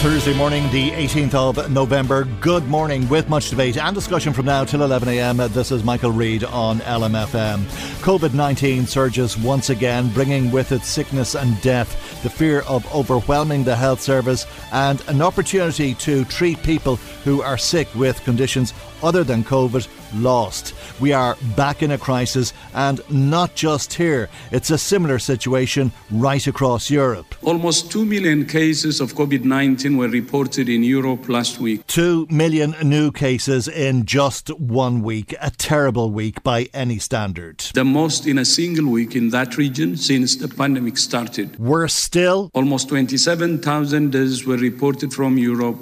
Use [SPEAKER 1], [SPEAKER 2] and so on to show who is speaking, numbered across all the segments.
[SPEAKER 1] Thursday morning, the 18th of November. Good morning, with much debate and discussion from now till 11am. This is Michael Reade on LMFM. COVID 19 surges once again, bringing with it sickness and death, the fear of overwhelming the health service, and an opportunity to treat people who are sick with conditions other than COVID lost. We are back in a crisis, and not just here. It's a similar situation right across Europe.
[SPEAKER 2] Almost 2 million cases of COVID 19 were reported in Europe last week.
[SPEAKER 1] 2 million new cases in just one week. A terrible week by any standard.
[SPEAKER 2] The most in a single week in that region since the pandemic started.
[SPEAKER 1] Worse still,
[SPEAKER 2] Almost 27,000 deaths were reported from Europe,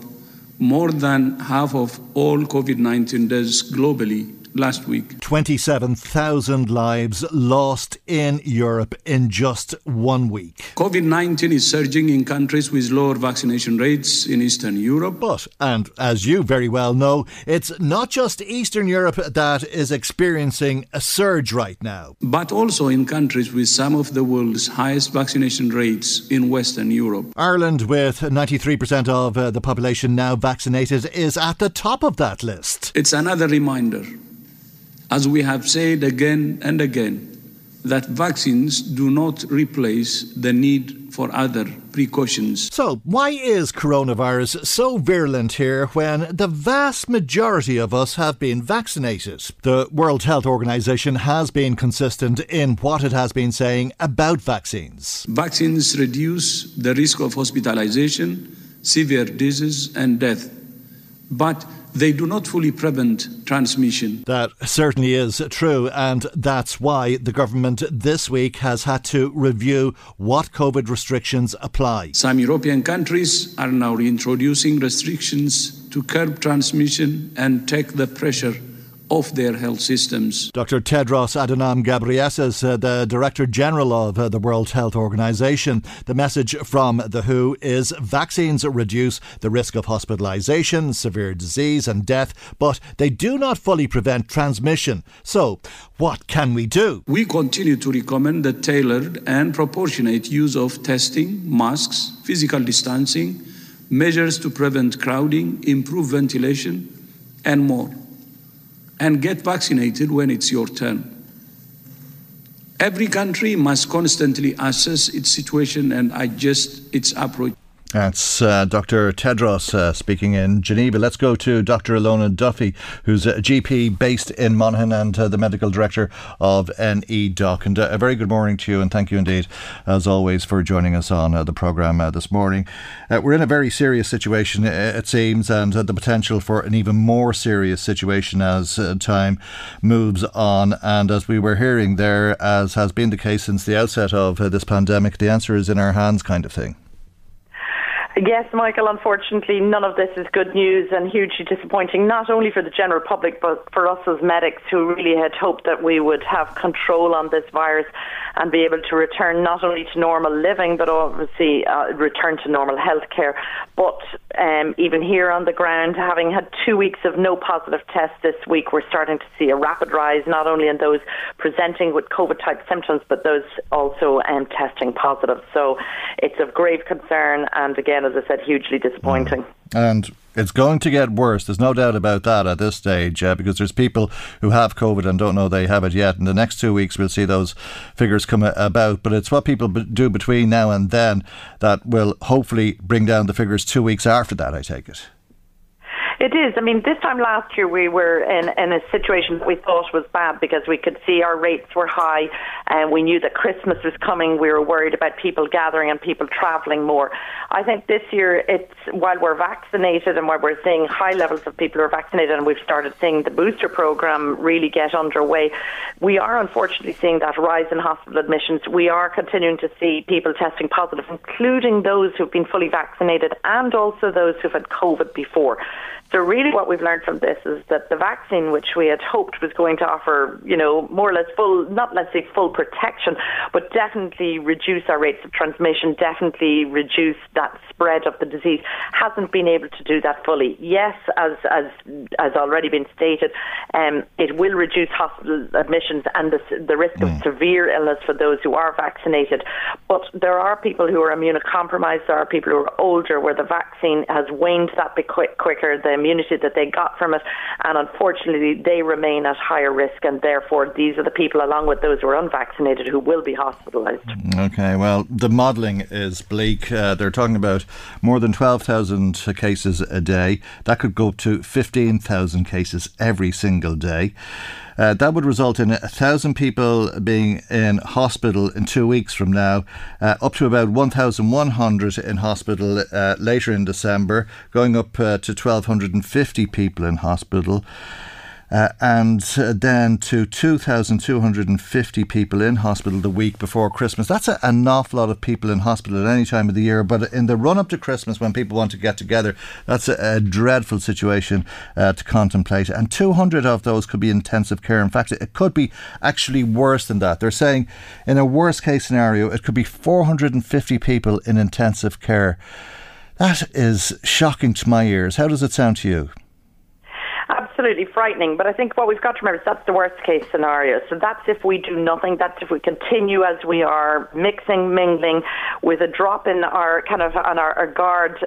[SPEAKER 2] more than half of all COVID 19 deaths globally last week.
[SPEAKER 1] 27,000 lives lost in Europe in just one week.
[SPEAKER 2] COVID 19 is surging in countries with lower vaccination rates in Eastern Europe.
[SPEAKER 1] But, and as you very well know, it's not just Eastern Europe that is experiencing a surge right now.
[SPEAKER 2] But also in countries with some of the world's highest vaccination rates in Western Europe.
[SPEAKER 1] Ireland, with 93% of uh, the population now vaccinated, is at the top of that list.
[SPEAKER 2] It's another reminder, as we have said again and again, that vaccines do not replace the need for other precautions.
[SPEAKER 1] So, why is coronavirus so virulent here when the vast majority of us have been vaccinated? The World Health Organization has been consistent in what it has been saying about vaccines.
[SPEAKER 2] Vaccines reduce the risk of hospitalization, severe disease, and death, but they do not fully prevent transmission.
[SPEAKER 1] That certainly is true, and that's why the government this week has had to review what COVID restrictions apply.
[SPEAKER 2] Some European countries are now reintroducing restrictions to curb transmission and take the pressure off their health systems.
[SPEAKER 1] Dr. Tedros Adhanom Ghebreyesus, uh, the Director General of uh, the World Health Organization, the message from the WHO is vaccines reduce the risk of hospitalization, severe disease, and death, but they do not fully prevent transmission. So, what can we do?
[SPEAKER 2] We continue to recommend the tailored and proportionate use of testing, masks, physical distancing, measures to prevent crowding, improve ventilation, and more. And get vaccinated when it's your turn. Every country must constantly assess its situation and adjust its approach.
[SPEAKER 1] That's uh, Dr. Tedros uh, speaking in Geneva. Let's go to Dr. Ilona Duffy, who's a GP based in Monaghan and uh, the medical director of NEDOC. And uh, a very good morning to you, and thank you indeed, as always, for joining us on uh, the programme uh, this morning. we're in a very serious situation, it seems, and the potential for an even more serious situation as time moves on. And as we were hearing there, as has been the case since the outset of this pandemic, the answer is in our hands, kind of thing.
[SPEAKER 3] Yes, Michael, unfortunately, none of this is good news and hugely disappointing, not only for the general public, but for us as medics who really had hoped that we would have control on this virus and be able to return not only to normal living, but obviously uh, return to normal health care. But um, even here on the ground, having had two weeks of no positive tests this week, we're starting to see a rapid rise, not only in those presenting with COVID type symptoms, but those also um, testing positive. So it's of grave concern, and again, as I said, hugely disappointing. Mm.
[SPEAKER 1] And it's going to get worse. There's no doubt about that at this stage uh, because there's people who have COVID and don't know they have it yet. In the next two weeks, we'll see those figures come about. But it's what people do between now and then that will hopefully bring down the figures two weeks after that, I take it.
[SPEAKER 3] It is. I mean, this time last year we were in, in a situation that we thought was bad because we could see our rates were high and we knew that Christmas was coming. We were worried about people gathering and people travelling more. I think this year, it's while we're vaccinated and while we're seeing high levels of people who are vaccinated and we've started seeing the booster program really get underway, we are unfortunately seeing that rise in hospital admissions. We are continuing to see people testing positive, including those who've been fully vaccinated and also those who've had COVID before. So really what we've learned from this is that the vaccine, which we had hoped was going to offer, you know, more or less full, not let's say full protection, but definitely reduce our rates of transmission, definitely reduce that spread of the disease, hasn't been able to do that fully. Yes, as, as, as already been stated, um, it will reduce hospital admissions and the, the risk mm. of severe illness for those who are vaccinated. But there are people who are immunocompromised, there are people who are older where the vaccine has waned that bit quick, quicker. The immunity that they got from it, and unfortunately, they remain at higher risk, and therefore, these are the people, along with those who are unvaccinated, who will be hospitalised.
[SPEAKER 1] Okay, well, the modelling is bleak. Uh, they're talking about more than 12,000 cases a day. That could go up to 15,000 cases every single day. Uh, that would result in a thousand people being in hospital in two weeks from now, uh, up to about 1,100 in hospital uh, later in December, going up uh, to 1,250 people in hospital uh, and uh, then to 2,250 people in hospital the week before Christmas. That's a, an awful lot of people in hospital at any time of the year, but in the run up to Christmas when people want to get together, that's a, a dreadful situation uh, to contemplate. And 200 of those could be intensive care. In fact, it could be actually worse than that. They're saying in a worst case scenario, it could be 450 people in intensive care. That is shocking to my ears. How does it sound to you?
[SPEAKER 3] Absolutely frightening. But I think what we've got to remember is that's the worst case scenario. So that's if we do nothing. That's if we continue as we are, mixing, mingling, with a drop in our kind of on our, our guard,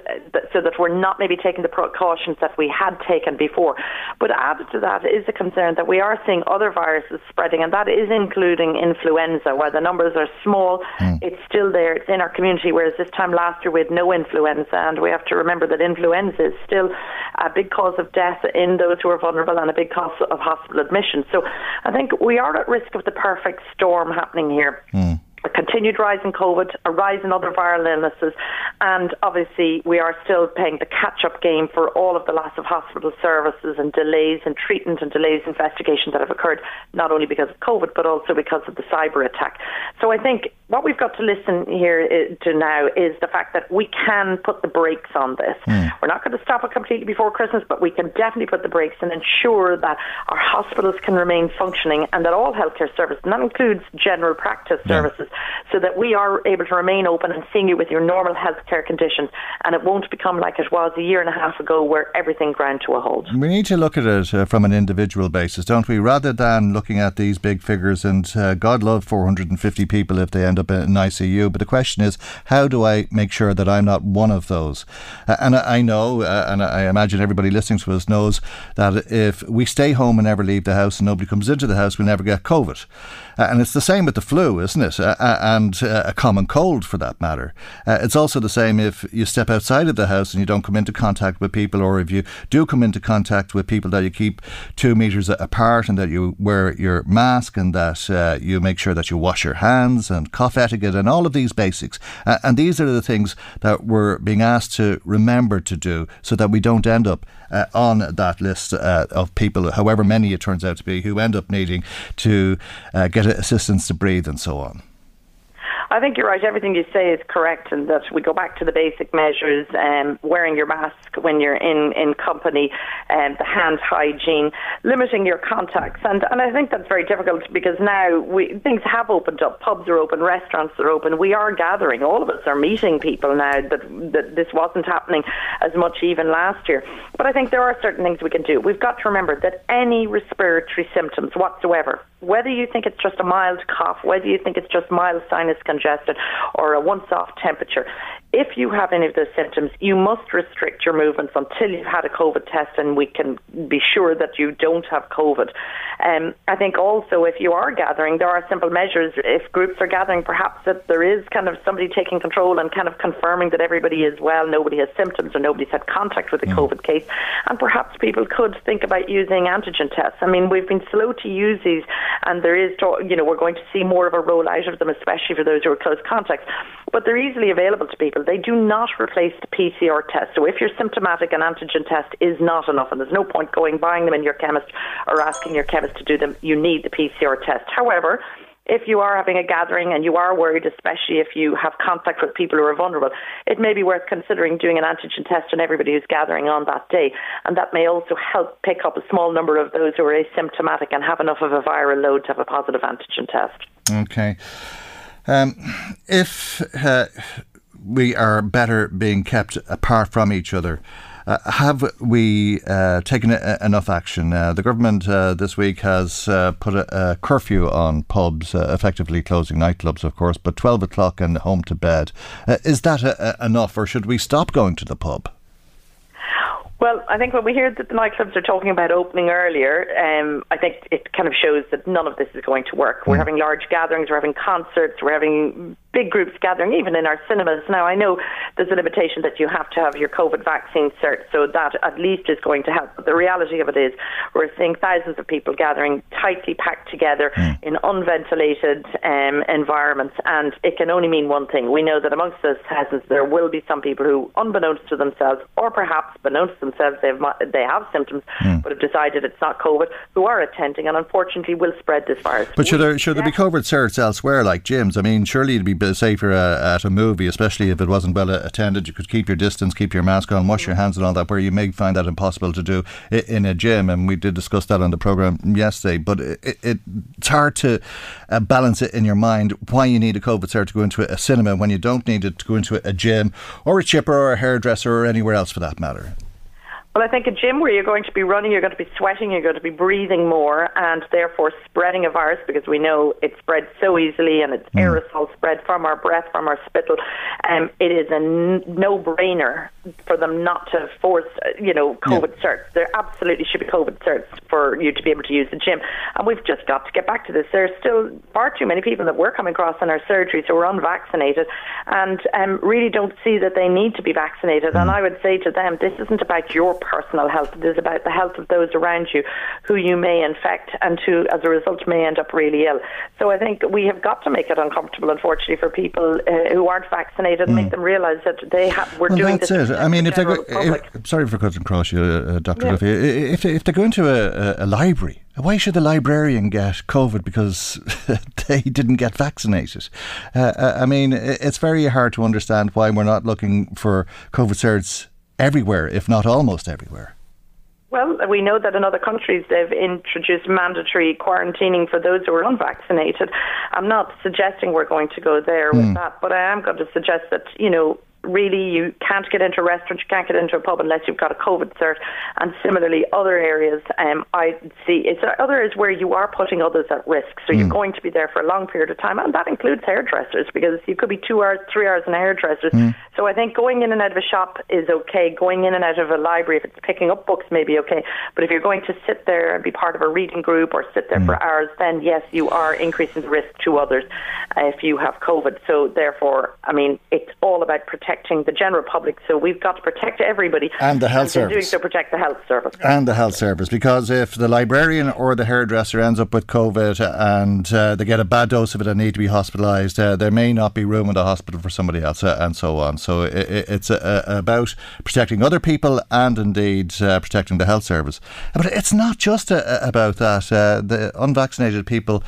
[SPEAKER 3] so that we're not maybe taking the precautions that we had taken before. But added to that is the concern that we are seeing other viruses spreading, and that is including influenza. Where the numbers are small, mm. it's still there. It's in our community. Whereas this time last year we had no influenza, and we have to remember that influenza is still a big cause of death in those who are vulnerable and a big cost of hospital admission. So I think we are at risk of the perfect storm happening here. Mm a continued rise in COVID, a rise in other viral illnesses, and obviously we are still paying the catch-up game for all of the loss of hospital services and delays in treatment and delays in investigation that have occurred, not only because of COVID, but also because of the cyber attack. So I think what we've got to listen here uh, to now is the fact that we can put the brakes on this. Mm. We're not going to stop it completely before Christmas, but we can definitely put the brakes and ensure that our hospitals can remain functioning and that all healthcare services, and that includes general practice yeah. services, so that we are able to remain open and seeing you with your normal healthcare conditions and it won't become like it was a year and a half ago where everything ground to a halt.
[SPEAKER 1] We need to look at it uh, from an individual basis, don't we? Rather than looking at these big figures and uh, God love 450 people if they end up in ICU. But the question is, how do I make sure that I'm not one of those? Uh, and I, I know, uh, and I imagine everybody listening to us knows that if we stay home and never leave the house and nobody comes into the house, we never get COVID. Uh, and it's the same with the flu, isn't it? Uh, uh, and a common cold for that matter. it's also the same if you step outside of the house and you don't come into contact with people, or if you do come into contact with people, that you keep two metres apart and that you wear your mask and that uh, you make sure that you wash your hands and cough etiquette and all of these basics. Uh, and these are the things that we're being asked to remember to do so that we don't end up uh, on that list uh, of people, however many it turns out to be, who end up needing to uh, get assistance to breathe and so on.
[SPEAKER 3] I think you're right. Everything you say is correct, and that we go back to the basic measures: um, wearing your mask when you're in in company, and um, the hand hygiene, limiting your contacts, and and I think that's very difficult because now we things have opened up. Pubs are open, restaurants are open. We are gathering. All of us are meeting people now. That that this wasn't happening as much even last year. But I think there are certain things we can do. We've got to remember that any respiratory symptoms whatsoever, whether you think it's just a mild cough, whether you think it's just mild sinus congestion or a once off temperature, if you have any of those symptoms, you must restrict your movements until you've had a COVID test and we can be sure that you don't have COVID. Um, I think also if you are gathering, there are simple measures. If groups are gathering, perhaps that there is kind of somebody taking control and kind of confirming that everybody is well, nobody has symptoms or nobody's had contact with a mm. COVID case. And perhaps people could think about using antigen tests. I mean, we've been slow to use these and there is, to you know, we're going to see more of a rollout of them, especially for those who are close contacts. But they're easily available to people. They do not replace the PCR test. So if you're symptomatic, an antigen test is not enough, and there's no point going buying them in your chemist or asking your chemist to do them. You need the PCR test. However, if you are having a gathering and you are worried, especially if you have contact with people who are vulnerable, it may be worth considering doing an antigen test on everybody who's gathering on that day. And that may also help pick up a small number of those who are asymptomatic and have enough of a viral load to have a positive antigen test.
[SPEAKER 1] Okay. Um, if uh, we are better being kept apart from each other, uh, have we uh, taken a, enough action? Uh, the government uh, this week has uh, put a, a, curfew on pubs, uh, effectively closing nightclubs, of course, but 12 o'clock and home to bed. is that enough, or should we stop going to the pub?
[SPEAKER 3] Well, I think when we hear that the nightclubs are talking about opening earlier, um, I think it kind of shows that none of this is going to work. We're hmm. having large gatherings, we're having concerts, we're having big groups gathering, even in our cinemas. Now, I know there's a limitation that you have to have your COVID vaccine cert, so that at least is going to help. But the reality of it is, we're seeing thousands of people gathering tightly packed together mm. in unventilated um, environments, and it can only mean one thing. We know that amongst those thousands, there will be some people who, unbeknownst to themselves, or perhaps beknownst to themselves, they've, they have symptoms, mm. but have decided it's not COVID, who are attending and unfortunately will spread this virus.
[SPEAKER 1] But should there, should there be COVID certs elsewhere, like gyms? I mean, surely it'd be safer uh, at a movie, especially if it wasn't well attended. You could keep your distance, keep your mask on, wash your hands, and all that. Where you may find that impossible to do in a gym, and we did discuss that on the program yesterday. But it, it, it's hard to uh, balance it in your mind why you need a COVID cert to go into a cinema when you don't need it to go into a gym or a chipper or a hairdresser or anywhere else for that matter.
[SPEAKER 3] Well, I think a gym where you're going to be running, you're going to be sweating, you're going to be breathing more, and therefore spreading a virus because we know it spreads so easily and it's mm. aerosol spread from our breath, from our spittle. Um, it is a n- no-brainer for them not to force, uh, you know, COVID yeah. certs. There absolutely should be COVID certs for you to be able to use the gym. And we've just got to get back to this. There are still far too many people that we're coming across in our surgeries who are unvaccinated and um, really don't see that they need to be vaccinated. Mm. And I would say to them, this isn't about your personal health. It is about the health of those around you who you may infect and who, as a result, may end up really ill. So I think we have got to make it uncomfortable, unfortunately, for people uh, who aren't vaccinated and make mm. them realise that they have, we're
[SPEAKER 1] well,
[SPEAKER 3] doing
[SPEAKER 1] that's
[SPEAKER 3] this.
[SPEAKER 1] It. I mean, if they go, if, sorry for cutting across you, uh, Dr. Yeah. Duffy. If if they go into a, a, a library why should the librarian get COVID because they didn't get vaccinated? Uh, uh I mean, it's very hard to understand why we're not looking for COVID certs everywhere, if not almost everywhere.
[SPEAKER 3] Well, we know that in other countries they've introduced mandatory quarantining for those who are unvaccinated. I'm not suggesting we're going to go there mm. with hmm. that, but I am going to suggest that, you know, really you can't get into a restaurant, you can't get into a pub unless you've got a COVID cert. And similarly, other areas, um, I see it's other areas where you are putting others at risk. So mm. you're going to be there for a long period of time, and that includes hairdressers because you could be two hours, three hours in a hairdresser's. Mm. So I think going in and out of a shop is okay. Going in and out of a library, if it's picking up books, maybe okay. But if you're going to sit there and be part of a reading group or sit there mm. for hours, then yes, you are increasing the risk to others if you have COVID. So therefore, I mean, it's all about protecting protecting the general public. So we've got to protect everybody.
[SPEAKER 1] And the health and service.
[SPEAKER 3] doing so, protect the health service.
[SPEAKER 1] And the health service. Because if the librarian or the hairdresser ends up with COVID and uh, they get a bad dose of it and need to be hospitalised, uh, there may not be room in the hospital for somebody else uh, and so on. So it, it's uh, about protecting other people and indeed uh, protecting the health service. But it's not just uh, about that. the unvaccinated people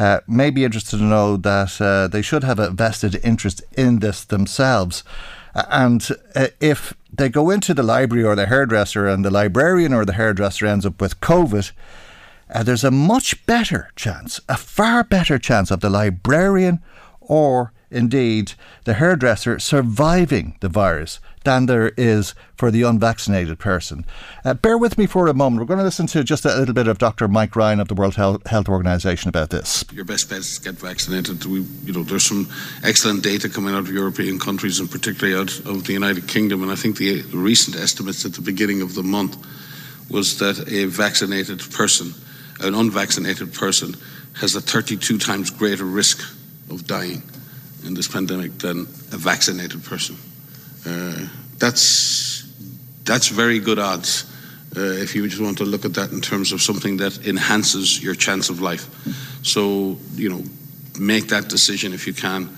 [SPEAKER 1] uh, may be interested to know that uh, they should have a vested interest in this themselves. And uh, if they go into the library or the hairdresser and the librarian or the hairdresser ends up with COVID, uh, there's a much better chance, a far better chance of the librarian or indeed the hairdresser surviving the virus than there is for the unvaccinated person. Uh, bear with me for a moment. We're going to listen to just a little bit of Dr. Mike Ryan of the World Health Organization about this.
[SPEAKER 4] Your best bet is to get vaccinated. We, you know, there's some excellent data coming out of European countries and particularly out of the United Kingdom. And I think the recent estimates at the beginning of the month was that a vaccinated person, an unvaccinated person, has a 32 times greater risk of dying in this pandemic than a vaccinated person. Uh, that's that's very good odds. Uh, if you just want to look at that in terms of something that enhances your chance of life, so you know, make that decision if you can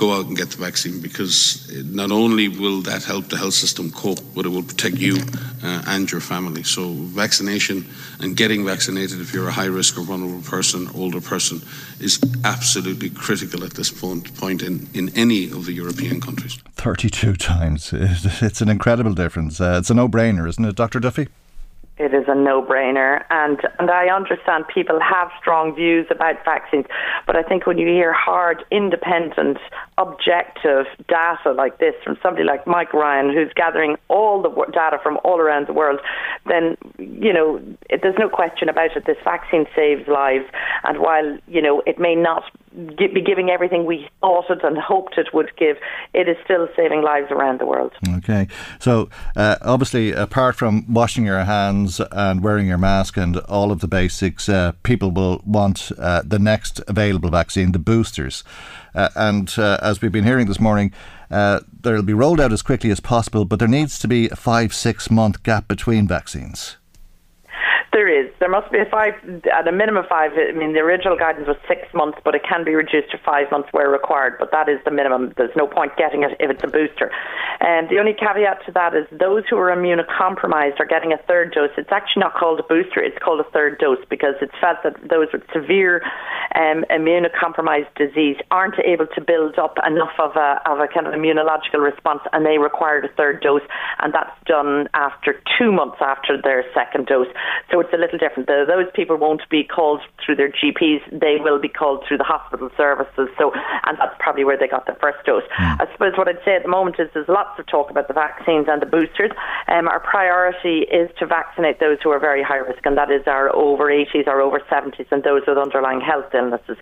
[SPEAKER 4] go out and get the vaccine because not only will that help the health system cope, but it will protect you uh, and your family. So, vaccination and getting vaccinated if you're a high risk or vulnerable person, older person, is absolutely critical at this point, point in, in any of the European countries.
[SPEAKER 1] 32 times. It's an incredible difference. Uh, it's a no brainer, isn't it, Dr. Duffy?
[SPEAKER 3] It is a no-brainer. And and I understand people have strong views about vaccines, but I think when you hear hard, independent, objective data like this from somebody like Mike Ryan, who's gathering all the data from all around the world, then you know it, there's no question about it. This vaccine saves lives, and while you know it may not be giving everything we thought it and hoped it would give, it is still saving lives around the world.
[SPEAKER 1] Okay, so uh, obviously, apart from washing your hands and wearing your mask and all of the basics, uh, people will want uh, the next available vaccine, the boosters. Uh, and uh, as we've been hearing this morning, uh, they'll be rolled out as quickly as possible, but there needs to be a five, six month gap between vaccines.
[SPEAKER 3] There is. There must be a five, at a minimum five. I mean, the original guidance was six months, but it can be reduced to five months where required. But that is the minimum. There's no point getting it if it's a booster. And the only caveat to that is those who are immunocompromised are getting a third dose. It's actually not called a booster. It's called a third dose because it's felt that those with severe um, immunocompromised disease aren't able to build up enough of a, of a kind of immunological response, and they required a third dose, and that's done after two months after their second dose. So it's a little different. The, those people won't be called through their GPs; they will be called through the hospital services. So, and that's probably where they got their first dose. Mm. I suppose what I'd say at the moment is there's lots of talk about the vaccines and the boosters. Um, our priority is to vaccinate those who are very high risk, and that is our over 80s, our over 70s, and those with underlying health illnesses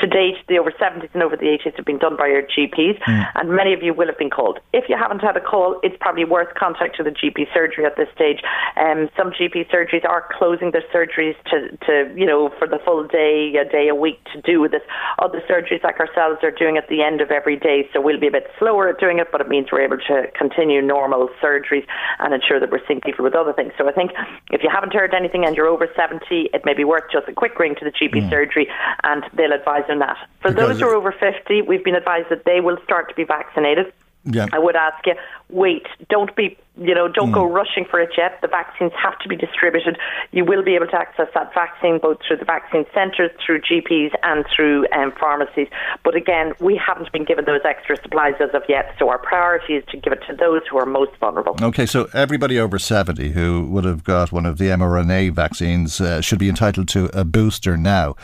[SPEAKER 3] to date, the over 70s and over the 80s have been done by your GPs, mm. and many of you will have been called. If you haven't had a call, it's probably worth contacting the GP surgery at this stage. Um, some GP surgeries are closing their surgeries to, to, you know, for the full day, a day a week to do with this. Other surgeries like ourselves are doing at the end of every day, so we'll be a bit slower at doing it, but it means we're able to continue normal surgeries and ensure that we're seeing people with other things. So I think if you haven't heard anything and you're over 70, it may be worth just a quick ring to the GP mm. surgery and they'll advise on that. For because those who are over 50, we've been advised that they will start to be vaccinated. Yeah. I would ask you, wait, don't be you know, don't mm. go rushing for it yet. The vaccines have to be distributed. You will be able to access that vaccine both through the vaccine centres, through GPs, and through um, pharmacies. But again, we haven't been given those extra supplies as of yet. So our priority is to give it to those who are most vulnerable.
[SPEAKER 1] Okay, so everybody over 70 who would have got one of the mRNA vaccines uh, should be entitled to a booster now.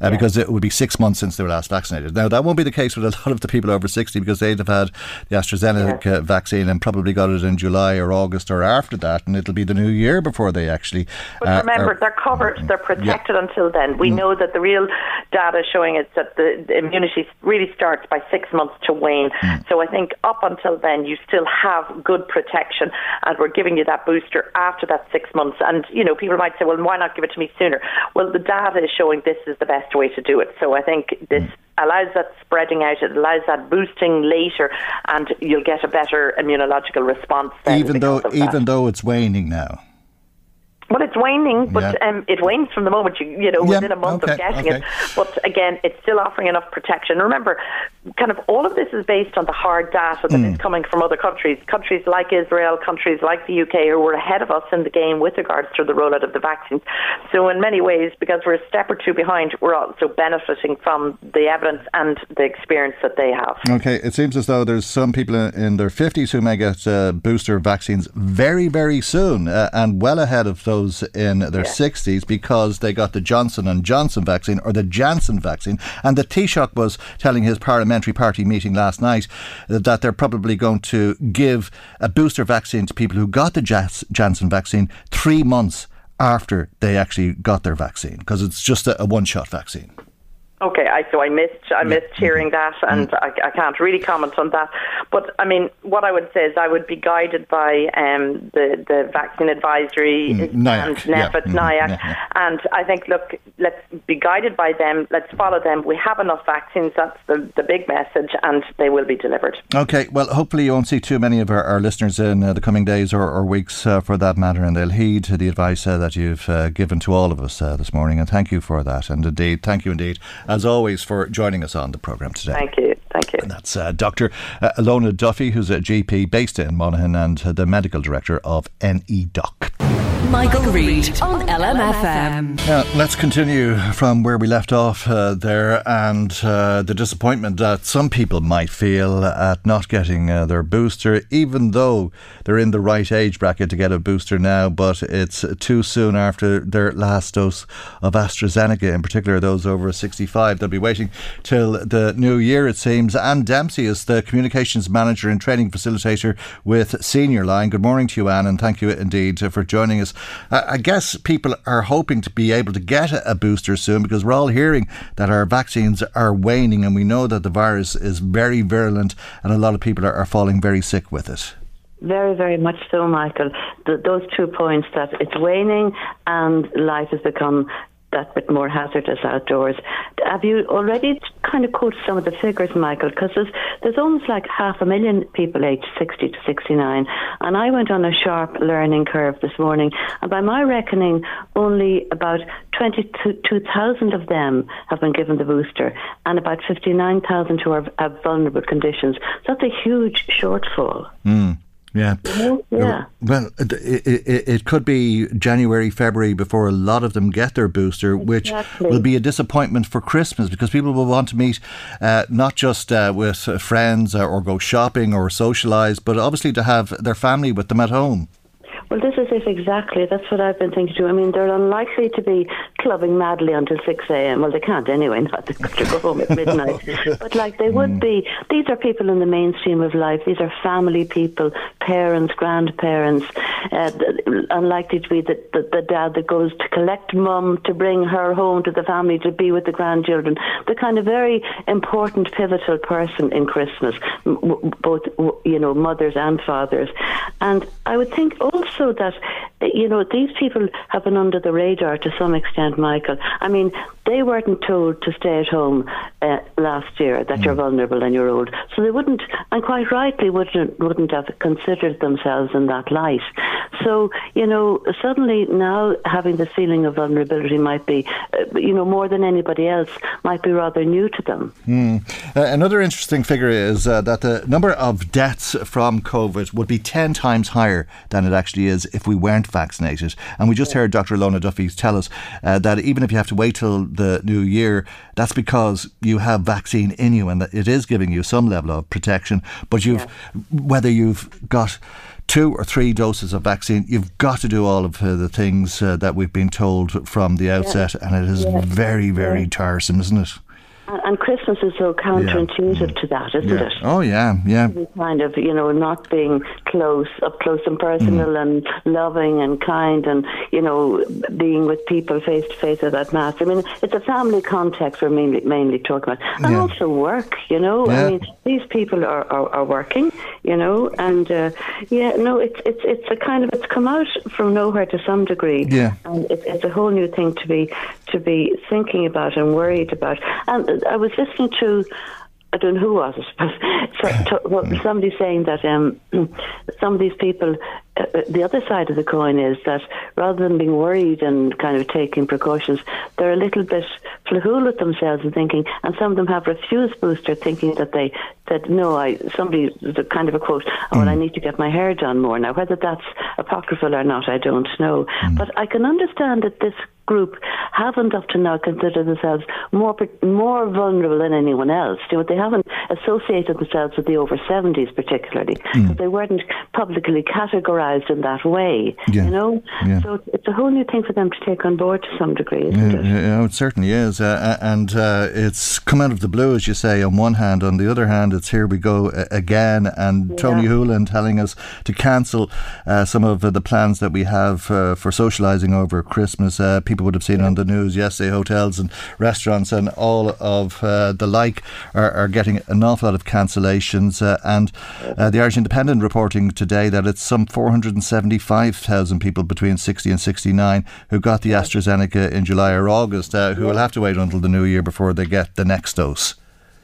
[SPEAKER 1] Uh, yeah. Because it would be six months since they were last vaccinated. Now, that won't be the case with a lot of the people over 60 because they'd have had the AstraZeneca yeah. vaccine and probably got it in July or August or after that, and it'll be the new year before they actually.
[SPEAKER 3] But uh, remember, are, they're covered, they're protected yeah. until then. We mm. know that the real data showing is that the, the, immunity really starts by six months to wane. Mm. So I think up until then, you still have good protection, and we're giving you that booster after that six months. And you know, people might say, well, why not give it to me sooner? Well, the data is showing this is the best way to do it. So I think this. Mm allows that spreading out, it allows that boosting later, and you'll get a better immunological response.
[SPEAKER 1] even though, even though it's waning now.
[SPEAKER 3] Well, it's waning, but yeah. um, it wanes from the moment you, you know, within a month
[SPEAKER 1] okay,
[SPEAKER 3] of getting
[SPEAKER 1] okay.
[SPEAKER 3] it. But again, it's still offering enough protection. Remember, kind of all of this is based on the hard data that mm. is coming from other countries, countries like Israel, countries like the UK, who were ahead of us in the game with regards to the rollout of the vaccines. So, in many ways, because we're a step or two behind, we're also benefiting from the evidence and the experience that they have.
[SPEAKER 1] Okay, it seems as though there's some people in their 50s who may get uh, booster vaccines very, very soon uh, and well ahead of those those in their yeah. 60s because they got the Johnson and Johnson vaccine or the Janssen vaccine. And the Taoiseach was telling his parliamentary party meeting last night that they're probably going to give a booster vaccine to people who got the Janssen vaccine three months after they actually got their vaccine because it's just a, a one shot vaccine.
[SPEAKER 3] Okay, I, so I missed I missed hearing that, and I, I, can't really comment on that. But I mean, what I would say is I would be guided by um, the the vaccine advisory
[SPEAKER 1] mm,
[SPEAKER 3] and NPHET,
[SPEAKER 1] yeah.
[SPEAKER 3] NIAC, mm-hmm. yeah, and I think look, let's be guided by them. Let's follow them. We have enough vaccines. That's the the big message, and they will be delivered.
[SPEAKER 1] Okay, well, hopefully you won't see too many of our, our listeners in uh, the coming days or, or weeks, uh, for that matter, and they'll heed the advice uh, that you've uh, given to all of us uh, this morning. And thank you for that. And indeed, thank you indeed as always, for joining us on the programme today.
[SPEAKER 3] Thank you. Thank you.
[SPEAKER 1] And that's uh, Dr. Uh, Ilona Duffy, who's a GP based in Monaghan and uh, the medical director of NEDOC.
[SPEAKER 5] Michael, Michael Reade on LMFM.
[SPEAKER 1] Now, let's continue from where we left off uh, there and uh, the disappointment that some people might feel at not getting uh, their booster, even though they're in the right age bracket to get a booster now, but it's too soon after their last dose of AstraZeneca, in particular those over 65. They'll be waiting till the new year, it seems. Anne Dempsey is the communications manager and training facilitator with Senior Line. Good morning to you, Anne, and thank you indeed for joining us. I guess people are hoping to be able to get a booster soon because we're all hearing that our vaccines are waning and we know that the virus is very virulent and a lot of people are, are falling very sick with it.
[SPEAKER 6] Very, very much so, Michael. The, those two points that it's waning and life has become that bit more hazardous outdoors. Have you already kind of quoted some of the figures, Michael? Because there's, there's almost like half a million people aged 60 to 69. And I went on a sharp learning curve this morning. And by my reckoning, only about 22,000 of them have been given the booster and about 59,000 who are, have vulnerable conditions. So that's a huge shortfall.
[SPEAKER 1] Mm. Yeah.
[SPEAKER 6] yeah.
[SPEAKER 1] Well, it, it, it, could be January, February before a lot of them get their booster, which will be a disappointment for Christmas because people will want to meet uh, not just uh, with friends or go shopping or socialise, but obviously to have their family with them at home.
[SPEAKER 6] Well, this is it exactly. That's what I've been thinking too. I mean, they're unlikely to be clubbing madly until 6 a.m. Well, they can't anyway, not to go home at midnight. but like they would mm. be, these are people in the mainstream of life. These are family people, parents, grandparents. Uh, unlikely to be the, the, the dad that goes to collect mum to bring her home to the family to be with the grandchildren. The kind of very important, pivotal person in Christmas, both, you know, mothers and fathers. And I would think also that, you know, these people have been under the radar to some extent, Michael. I mean, they weren't told to stay at home uh, last year that mm. you're vulnerable and you're old, so they wouldn't, and quite rightly wouldn't wouldn't have considered themselves in that light. So you know, suddenly now having the feeling of vulnerability might be, uh, you know, more than anybody else, might be rather new to them.
[SPEAKER 1] Mm. Uh, another interesting figure is uh, that the number of deaths from COVID would be ten times higher than it actually is if we weren't vaccinated. And we just heard Dr. Ilona Duffy tell us uh, that even if you have to wait till the new year, that's because you have vaccine in you and that it is giving you some level of protection. But you've, yeah. whether you've got two or three doses of vaccine, you've got to do all of uh, the things uh, that we've been told from the outset, yeah. and it is yeah. very, very tiresome, isn't it?
[SPEAKER 6] And, and Christmas is so counterintuitive yeah. to that, isn't
[SPEAKER 1] yeah.
[SPEAKER 6] it?
[SPEAKER 1] Oh yeah, yeah.
[SPEAKER 6] Kind of, you know, not being close, up close and personal, mm. and loving and kind, and you know, being with people face to face at that mass. I mean, it's a family context we're mainly mainly talking about, and also work. You know, I mean, these people are, are, are working. You know, and uh, yeah, no, it's it's it's a kind of it's come out from nowhere to some degree.
[SPEAKER 1] Yeah,
[SPEAKER 6] and it's, it's a whole new thing to be to be thinking about and worried about. And I was listening to I don't know who was it, but well, somebody saying that um, some of these people Uh, the other side of the coin is that rather than being worried and kind of taking precautions, they're a little bit flahool with themselves and thinking, and some of them have refused booster, thinking that they that no, I somebody the kind of a quote, oh, well, I mm. need to get my hair done more now. Whether that's apocryphal or not, I don't know. Mm. But I can understand that this group haven't up to now considered themselves more more vulnerable than anyone else. You know, they haven't associated themselves with the over 70s particularly mm. because they weren't publicly in that way.
[SPEAKER 1] Yeah.
[SPEAKER 6] You know,
[SPEAKER 1] Yeah.
[SPEAKER 6] so it's a whole new thing for them to take on board to some degree. Isn't
[SPEAKER 1] Yeah,
[SPEAKER 6] it?
[SPEAKER 1] yeah, it certainly is. Uh, and uh, it's come out of the blue, as you say, on one hand. On the other hand, it's here we go uh, again. And Tony
[SPEAKER 6] Yeah.
[SPEAKER 1] Holohan telling us to cancel uh, some of uh, the plans that we have uh, for socialising over Christmas. Uh, people would have seen on the news yesterday, hotels and restaurants and all of uh, the like are, are getting an awful lot of cancellations. Uh, and uh, the Irish Independent reporting today that it's some 475,000 people between 60 and 69 who got the AstraZeneca in July or August uh, who will have to wait until the new year before they get the next dose.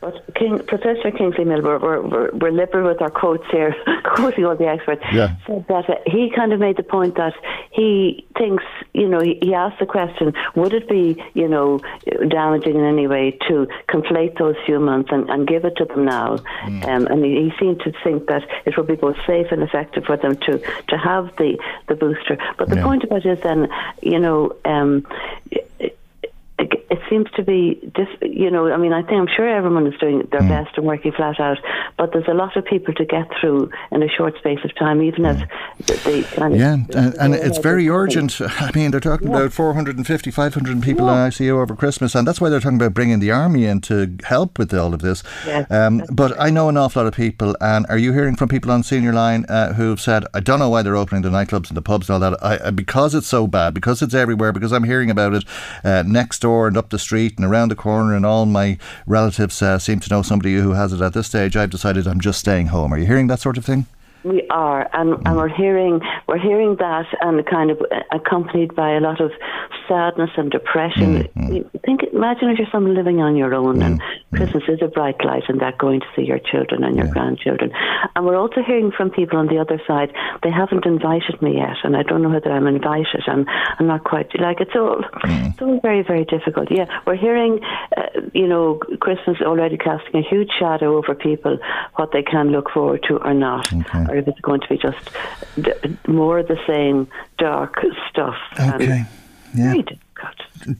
[SPEAKER 6] But King, Professor Kingston Mills, we're, we're, we're, liberal with our quotes here, quoting all the experts,
[SPEAKER 1] Yeah.
[SPEAKER 6] said that uh, he kind of made the point that he thinks, you know, he, he asked the question, would it be, you know, damaging in any way to conflate those few months and, and give it to them now? Um, and he, he seemed to think that it would be both safe and effective for them to, to have the, the booster. But the
[SPEAKER 1] Yeah.
[SPEAKER 6] point about it is then, you know, um, it, seems to be, dis- you know, I mean, I think I'm sure everyone is doing their best and working flat out, but there's a lot of people to get through in a short space of time, even if they kind of.
[SPEAKER 1] Yeah, and, and it's very urgent. I mean, they're talking about 450, 500 people in ICU over Christmas, and that's why they're talking about bringing the army in to help with all of this.
[SPEAKER 6] Yes,
[SPEAKER 1] Um, but I know an awful lot of people, and are you hearing from people on Senior Line uh, who've said, I don't know why they're opening the nightclubs and the pubs and all that, I, I, because it's so bad, because it's everywhere, because I'm hearing about it uh, next and up the street and around the corner, and all my relatives uh, seem to know somebody who has it at this stage, I've decided I'm just staying home. Are you hearing that sort of thing?
[SPEAKER 6] We are, and, and we're hearing we're hearing that, and kind of accompanied by a lot of sadness and depression. Mm-hmm. You Think, imagine if you're someone living on your own, and mm-hmm. Christmas is a bright light, and that going to see your children and your grandchildren. And we're also hearing from people on the other side. They haven't invited me yet, and I don't know whether I'm invited. And I'm not quite like it's all. Mm-hmm. It's all very very difficult. Yeah, we're hearing, uh, you know, Christmas already casting a huge shadow over people, what they can look forward to or not or if it's going to be just d- more of the same dark stuff.
[SPEAKER 1] Okay. Yeah.
[SPEAKER 6] difficult.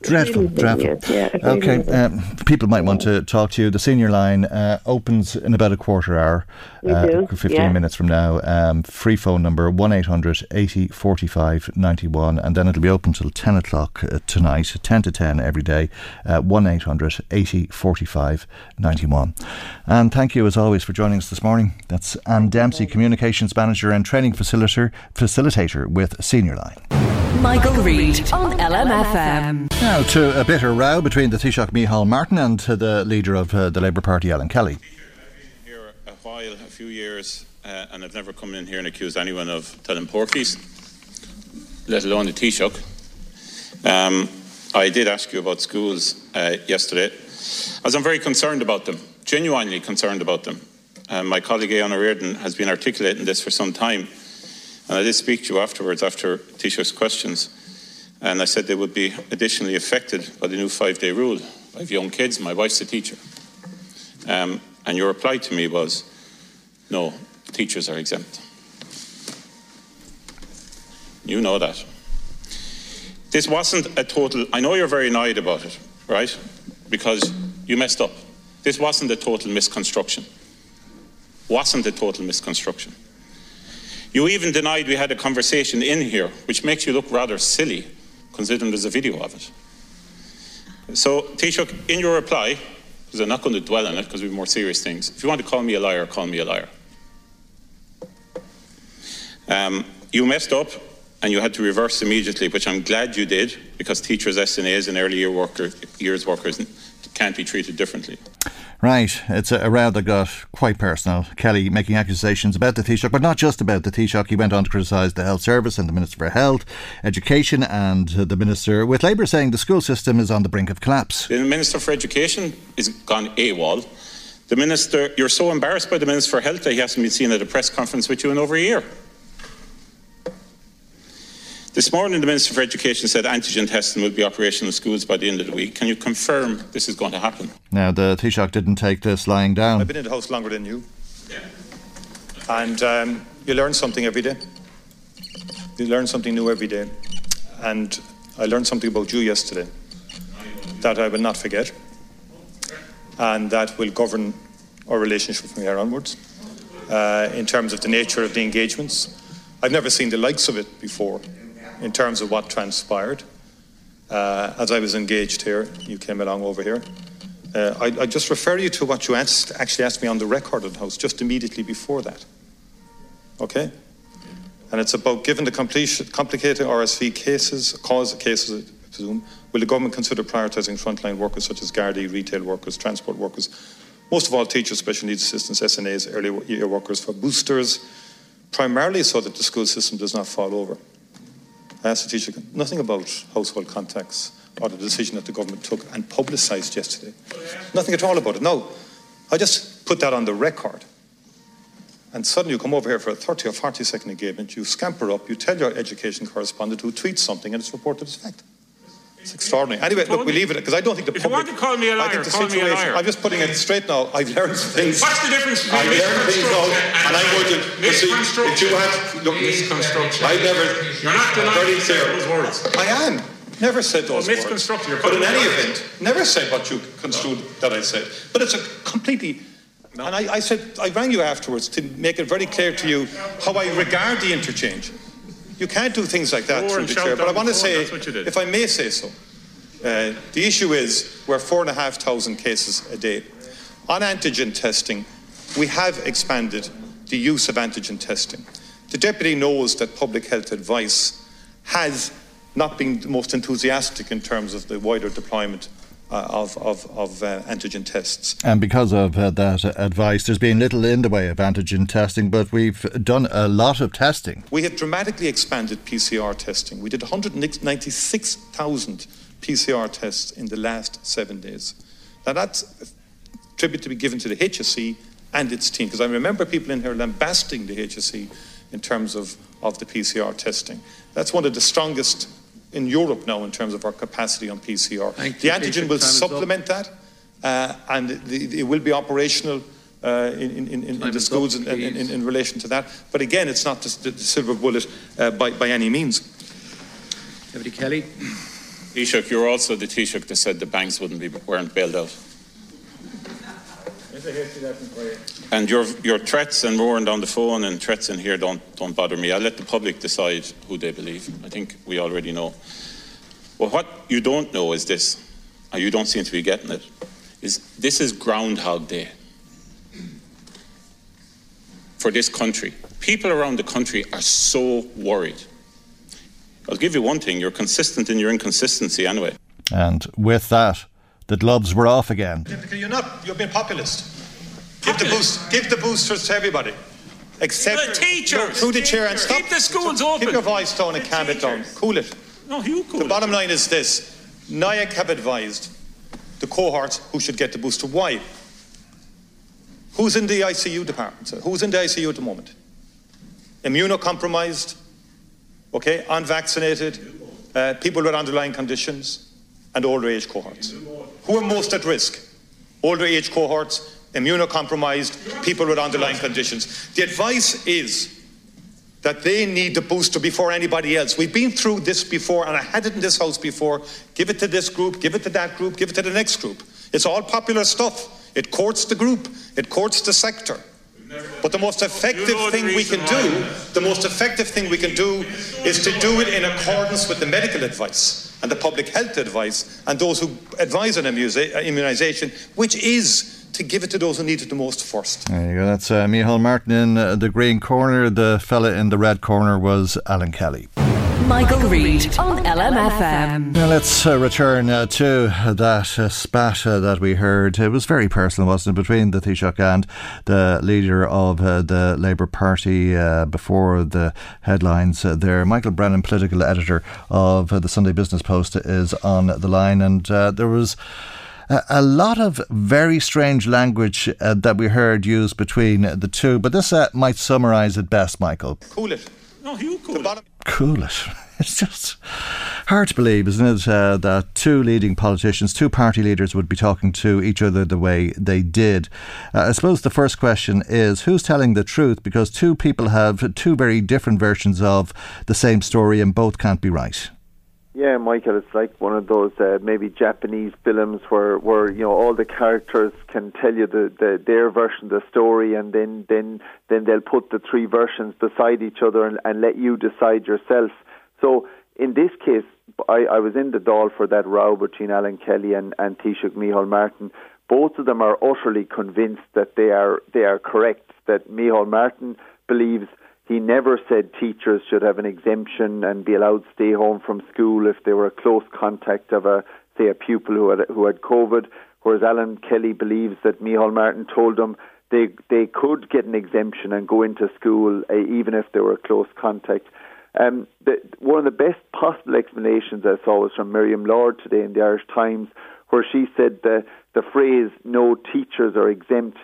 [SPEAKER 1] Dreadful,
[SPEAKER 6] Really,
[SPEAKER 1] dreadful.
[SPEAKER 6] yeah, it really
[SPEAKER 1] okay, um, people might want to talk to you. The senior line uh, opens in about a quarter hour, uh, 15
[SPEAKER 6] yeah.
[SPEAKER 1] minutes from now. Um, free phone number 1800 80 45 91, and then it'll be open till 10 o'clock uh, tonight, 10 to 10 every day. Uh, 1800 80 45 91. And thank you as always for joining us this morning. That's Anne Dempsey, Communications Manager and Training Facilitator, facilitator with Senior Line.
[SPEAKER 5] Michael Reade on LMFM.
[SPEAKER 1] Now to a bitter row between the Taoiseach Micheál Martin and uh, the leader of uh, the Labour Party, Alan Kelly.
[SPEAKER 7] Been here a while, a few years, uh, and I've never come in here and accused anyone of telling porkies, let alone the Taoiseach. Um, I did ask you about schools uh, yesterday, as I'm very concerned about them, genuinely concerned about them. Uh, my colleague Aodhán Ó Ríordáin has been articulating this for some time, and I did speak to you afterwards after Taoiseach's questions, and I said they would be additionally affected by the new five-day rule. I have young kids, my wife's a teacher. Um, and your reply to me was, no, teachers are exempt. You know that. This wasn't a total, I know you're very annoyed about it, right? Because you messed up. This wasn't a total misconstruction. Wasn't a total misconstruction. You even denied we had a conversation in here, which makes you look rather silly, considering there's a video of it. So, Taoiseach, in your reply, because I'm not going to dwell on it because we have more serious things, if you want to call me a liar, call me a liar. Um, you messed up and you had to reverse immediately, which I'm glad you did because teachers, SNAs, and early year worker, years workers can't be treated differently.
[SPEAKER 1] Right, it's a, a row that got quite personal. Kelly making accusations about the Taoiseach, but not just about the Taoiseach. He went on to criticise the Health Service and the Minister for Health, Education, and the Minister, with Labour saying the school system is on the brink of collapse.
[SPEAKER 7] The Minister for Education is gone AWOL. The Minister, you're so embarrassed by the Minister for Health that he hasn't been seen at a press conference with you in over a year. This morning, the Minister for Education said antigen testing will be operational in schools by the end of the week. Can you confirm this is going to happen?
[SPEAKER 1] Now, the Taoiseach didn't take this lying down.
[SPEAKER 8] I've been in the House longer than you. And um, you learn something every day. You learn something new every day. And I learned something about you yesterday that I will not forget. And that will govern our relationship from here onwards uh, in terms of the nature of the engagements. I've never seen the likes of it before in terms of what transpired. Uh, as I was engaged here, you came along over here. Uh, I, I, just refer you to what you asked, actually asked me on the record of the House just immediately before that. Okay? And it's about given the complicated RSV cases, cause cases, I presume, will the government consider prioritising frontline workers such as Gardaí, retail workers, transport workers, most of all teachers, special needs assistants, SNAs, early year workers for boosters, primarily so that the school system does not fall over? I asked nothing about household contacts or the decision that the government took and publicised yesterday. Nothing at all about it. No, I just put that on the record. And suddenly you come over here for a 30 or 40 second engagement, you scamper up, you tell your education correspondent who tweets something and it's reported as fact. It's extraordinary. Anyway, look, we leave it because I don't think the
[SPEAKER 9] if
[SPEAKER 8] public.
[SPEAKER 9] If you want to call me a liar,
[SPEAKER 8] I think the
[SPEAKER 9] call
[SPEAKER 8] situation,
[SPEAKER 9] me a liar.
[SPEAKER 8] I'm just putting it straight now. I've learned things.
[SPEAKER 9] What's the difference between
[SPEAKER 8] I've learned things out, and I'm going to.
[SPEAKER 9] misconstruction?
[SPEAKER 8] If you have, look,
[SPEAKER 9] misconstruction.
[SPEAKER 8] I never.
[SPEAKER 9] You're not denying
[SPEAKER 8] very clear.
[SPEAKER 9] those words.
[SPEAKER 8] I am. Never said those
[SPEAKER 9] well,
[SPEAKER 8] words.
[SPEAKER 9] misconstruction. You're
[SPEAKER 8] But in any
[SPEAKER 9] words.
[SPEAKER 8] event, never said what you construed that I said. But it's a completely. And I, I said I rang you afterwards to make it very clear to you how I regard the interchange. You can't do things like that through the chair. But I want to say,
[SPEAKER 9] that's what you did.
[SPEAKER 8] if I may say so, uh, the issue is we're four and a half thousand cases a day. On antigen testing, we have expanded the use of antigen testing. The Deputy knows that public health advice has not been the most enthusiastic in terms of the wider deployment uh, of, of, of uh, antigen tests.
[SPEAKER 1] And because of uh, that advice, there's been little in the way of antigen testing, but we've done a lot of testing.
[SPEAKER 8] We have dramatically expanded PCR testing. We did 196,000 PCR tests in the last seven days. Now, that's a tribute to be given to the HSE and its team, because I remember people in here lambasting the HSE in terms of, of the PCR testing. That's one of the strongest in Europe now in terms of our capacity on PCR.
[SPEAKER 4] Thank
[SPEAKER 8] the
[SPEAKER 4] you,
[SPEAKER 8] antigen
[SPEAKER 4] Taoiseach.
[SPEAKER 8] will
[SPEAKER 4] Time up.
[SPEAKER 8] supplement that, uh, and the, it will be operational uh, in, in, in, in the schools
[SPEAKER 4] up,
[SPEAKER 8] in, in, in, in relation to that. But again, it's not the, the silver bullet uh, by, by any means.
[SPEAKER 10] Deputy Kelly.
[SPEAKER 7] Taoiseach, you're also the Taoiseach that said the banks wouldn't be weren't bailed out. And your your threats and roaring down the phone and threats in here don't don't bother me. I'll let the public decide who they believe. I think we already know. Well, what you don't know is this, and you don't seem to be getting it, is this is Groundhog Day for this country. People around the country are so worried. I'll give you one thing: you're consistent in your inconsistency anyway.
[SPEAKER 1] And with that, the gloves were off again.
[SPEAKER 8] You're not. You're being populist. Give the boost. Give the boosters to everybody, except
[SPEAKER 9] The teachers.
[SPEAKER 8] Through the chair and stop.
[SPEAKER 9] Keep the schools
[SPEAKER 8] Keep
[SPEAKER 9] open.
[SPEAKER 8] your voice down and
[SPEAKER 9] The
[SPEAKER 8] calm it down. Cool it.
[SPEAKER 9] No, you cool.
[SPEAKER 8] The bottom line is this: NIAC have advised the cohorts who should get the booster. Why? Who's in the ICU department? sir? Who's in the ICU at the moment? Immunocompromised, okay, unvaccinated, uh, people with underlying conditions, and older age cohorts. Who are most at risk? Older age cohorts, immunocompromised, people with underlying conditions. The advice is that they need the booster before anybody else. We've been through this before, and I had it in this house before. Give it to this group, give it to that group, give it to the next group. It's all popular stuff. It courts the group, it courts the sector. But the most effective
[SPEAKER 9] You know
[SPEAKER 8] thing we can do, the most effective thing we can do is to do it in accordance with the medical advice and the public health advice and those who advise on immunization, which is to give it to those who need it the most first.
[SPEAKER 1] There you go. That's uh, Micheál Martin in uh, the green corner. The fella in the red corner was Alan Kelly.
[SPEAKER 5] Michael Reade on LMFM.
[SPEAKER 1] Now let's uh, return uh, to that uh, spat uh, that we heard. It was very personal, wasn't it, between the Taoiseach and the leader of uh, the Labour Party uh, before the headlines uh, there. Michael Brennan, political editor of uh, the Sunday Business Post, is on the line, and uh, there was a, a lot of very strange language uh, that we heard used between the two. But this uh, might summarise it best, Michael.
[SPEAKER 8] Cool it.
[SPEAKER 9] No, you cool.
[SPEAKER 8] Bottom-
[SPEAKER 1] cool it. It's just hard to believe, isn't it, uh, that two leading politicians, two party leaders would be talking to each other the way they did. Uh, I suppose the first question is who's telling the truth because two people have two very different versions of the same story and both can't be right.
[SPEAKER 11] Yeah, Michael, it's like one of those uh, maybe Japanese films where, where you know all the characters can tell you the, the their version of the story, and then then then they'll put the three versions beside each other and, and let you decide yourself. So in this case, I, I was in the Dáil for that row between Alan Kelly and, and Taoiseach Micheál Martin. Both of them are utterly convinced that they are they are correct. That Micheál Martin believes he never said teachers should have an exemption and be allowed to stay home from school if they were a close contact of a say a pupil who had who had COVID. Whereas Alan Kelly believes that Micheál Martin told them they they could get an exemption and go into school uh, even if they were a close contact. Um, the, one of the best possible explanations I saw was from Miriam Lord today in the Irish Times, where she said the the phrase "no teachers are exempt."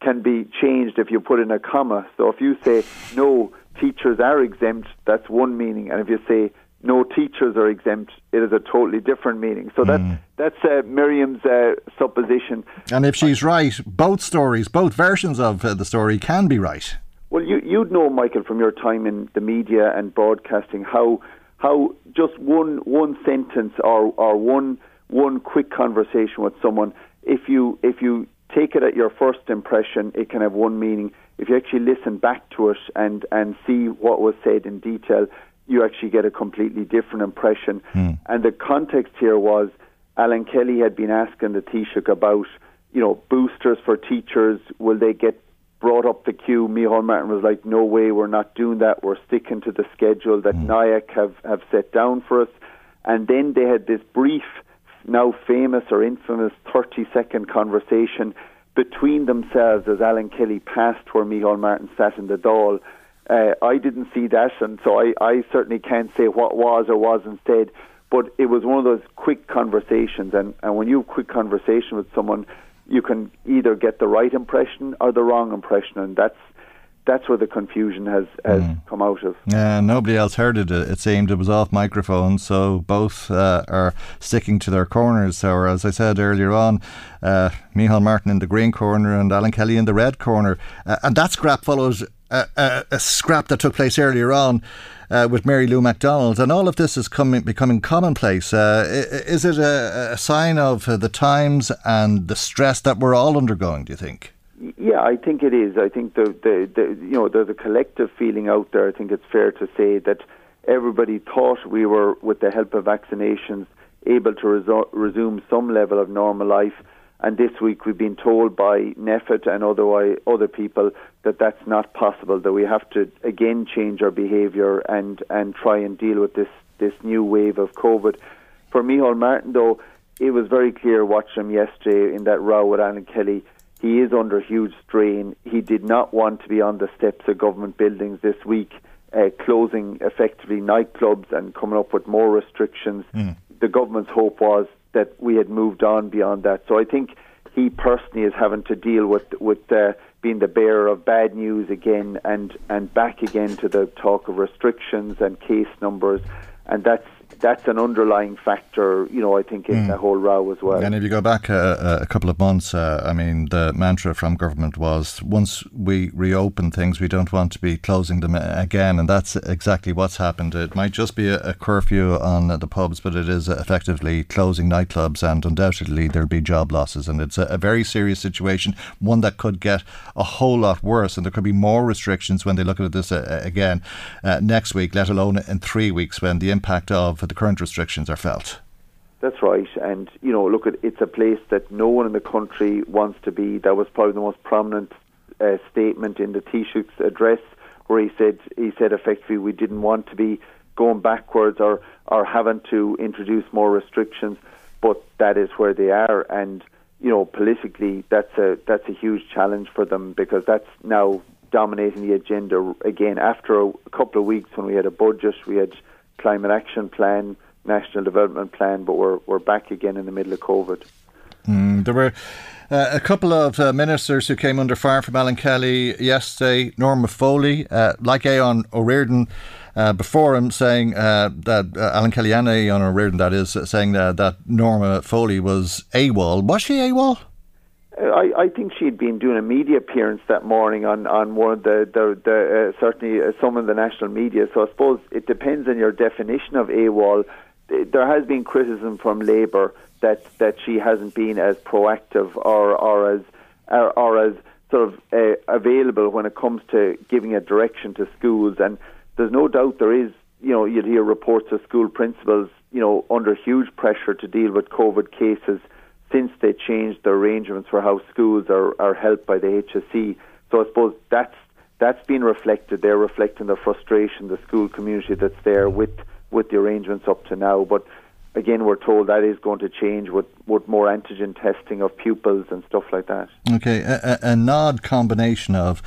[SPEAKER 11] Can be changed if you put in a comma. So if you say no teachers are exempt, that's one meaning, and if you say no teachers are exempt, it is a totally different meaning. So that mm. that's uh, Miriam's uh, supposition.
[SPEAKER 1] And if she's right, both stories, both versions of uh, the story can be right.
[SPEAKER 11] Well, you you'd know, Michael, from your time in the media and broadcasting, how how just one one sentence or or one one quick conversation with someone, if you if you take it at your first impression, it can have one meaning. If you actually listen back to it and, and see what was said in detail, you actually get a completely different impression. Mm. And the context here was Alan Kelly had been asking the Taoiseach about, you know, boosters for teachers. Will they get brought up the queue? Micheál Martin was like, no way, we're not doing that. We're sticking to the schedule that mm. NIAC have, have set down for us. And then they had this brief now famous or infamous 30 second conversation between themselves as Alan Kelly passed where Micheál Martin sat in the Dáil. Uh, I didn't see that, and so I, I certainly can't say what was or wasn't said. But it was one of those quick conversations, and, and when you have quick conversation with someone, you can either get the right impression or the wrong impression, and that's that's where the confusion has, has mm. come out of.
[SPEAKER 1] Yeah, nobody else heard it. It seemed it was off microphone, so both uh, are sticking to their corners. So, as I said earlier on, uh, Micheál Martin in the green corner and Alan Kelly in the red corner. Uh, and that scrap follows a, a, a, scrap that took place earlier on. Uh, with Mary Lou McDonald, and all of this is coming, becoming commonplace. Uh, is it a, a sign of the times and the stress that we're all undergoing? Do you think?
[SPEAKER 11] Yeah, I think it is. I think the, the, the you know there's a collective feeling out there. I think it's fair to say that everybody thought we were, with the help of vaccinations, able to resu- resume some level of normal life. And this week we've been told by NPHET and otherwise other people that that's not possible. That we have to again change our behaviour and and try and deal with this this new wave of COVID. For Micheál Martin, though, it was very clear watching him yesterday in that row with Alan Kelly he is under huge strain. He did not want to be on the steps of government buildings this week, uh, closing effectively nightclubs and coming up with more restrictions. Mm. The government's hope was that we had moved on beyond that. So I think he personally is having to deal with with uh, being the bearer of bad news again and and back again to the talk of restrictions and case numbers, and that's that's an underlying factor, you know, I think in mm. the whole row as well.
[SPEAKER 1] And if you go back a, a couple of months, uh, I mean, the mantra from government was once we reopen things, we don't want to be closing them again. And that's exactly what's happened. It might just be a, a curfew on the pubs, but it is effectively closing nightclubs, and undoubtedly there'll be job losses. And it's a, a very serious situation, one that could get a whole lot worse. And there could be more restrictions when they look at this uh, again uh, next week, let alone in three weeks when the impact of the current restrictions are felt.
[SPEAKER 11] That's right, and you know, look, at it's a place that no one in the country wants to be. That was probably the most prominent uh, statement in the Taoiseach's address, where he said he said effectively we didn't want to be going backwards or or having to introduce more restrictions, but that is where they are, and you know, politically, that's a that's a huge challenge for them because that's now dominating the agenda again. After a couple of weeks, when we had a budget, we had climate action plan, national development plan, but we're we're back again in the middle of COVID.
[SPEAKER 1] Mm, there were uh, a couple of uh, ministers who came under fire from Alan Kelly yesterday. Norma Foley, uh, like Ó Ríordáin, uh, before him saying uh, that uh, Alan Kellyanne Ó Ríordáin, that is, saying that, that Norma Foley was AWOL. Was she AWOL?
[SPEAKER 11] I, I think she'd been doing a media appearance that morning on, on one of the, the, the uh, certainly uh, some of the national media. So I suppose it depends on your definition of AWOL. There has been criticism from Labour that, that she hasn't been as proactive or, or as or, or as sort of uh, available when it comes to giving a direction to schools. And there's no doubt there is, you know, you'd hear reports of school principals, you know, under huge pressure to deal with COVID cases since they changed the arrangements for how schools are, are helped by the HSE. So I suppose that's that's been reflected. They're reflecting the frustration, the school community that's there with with the arrangements up to now. But again, we're told that is going to change with, with more antigen testing of pupils and stuff like that.
[SPEAKER 1] Okay, a, a, an odd combination of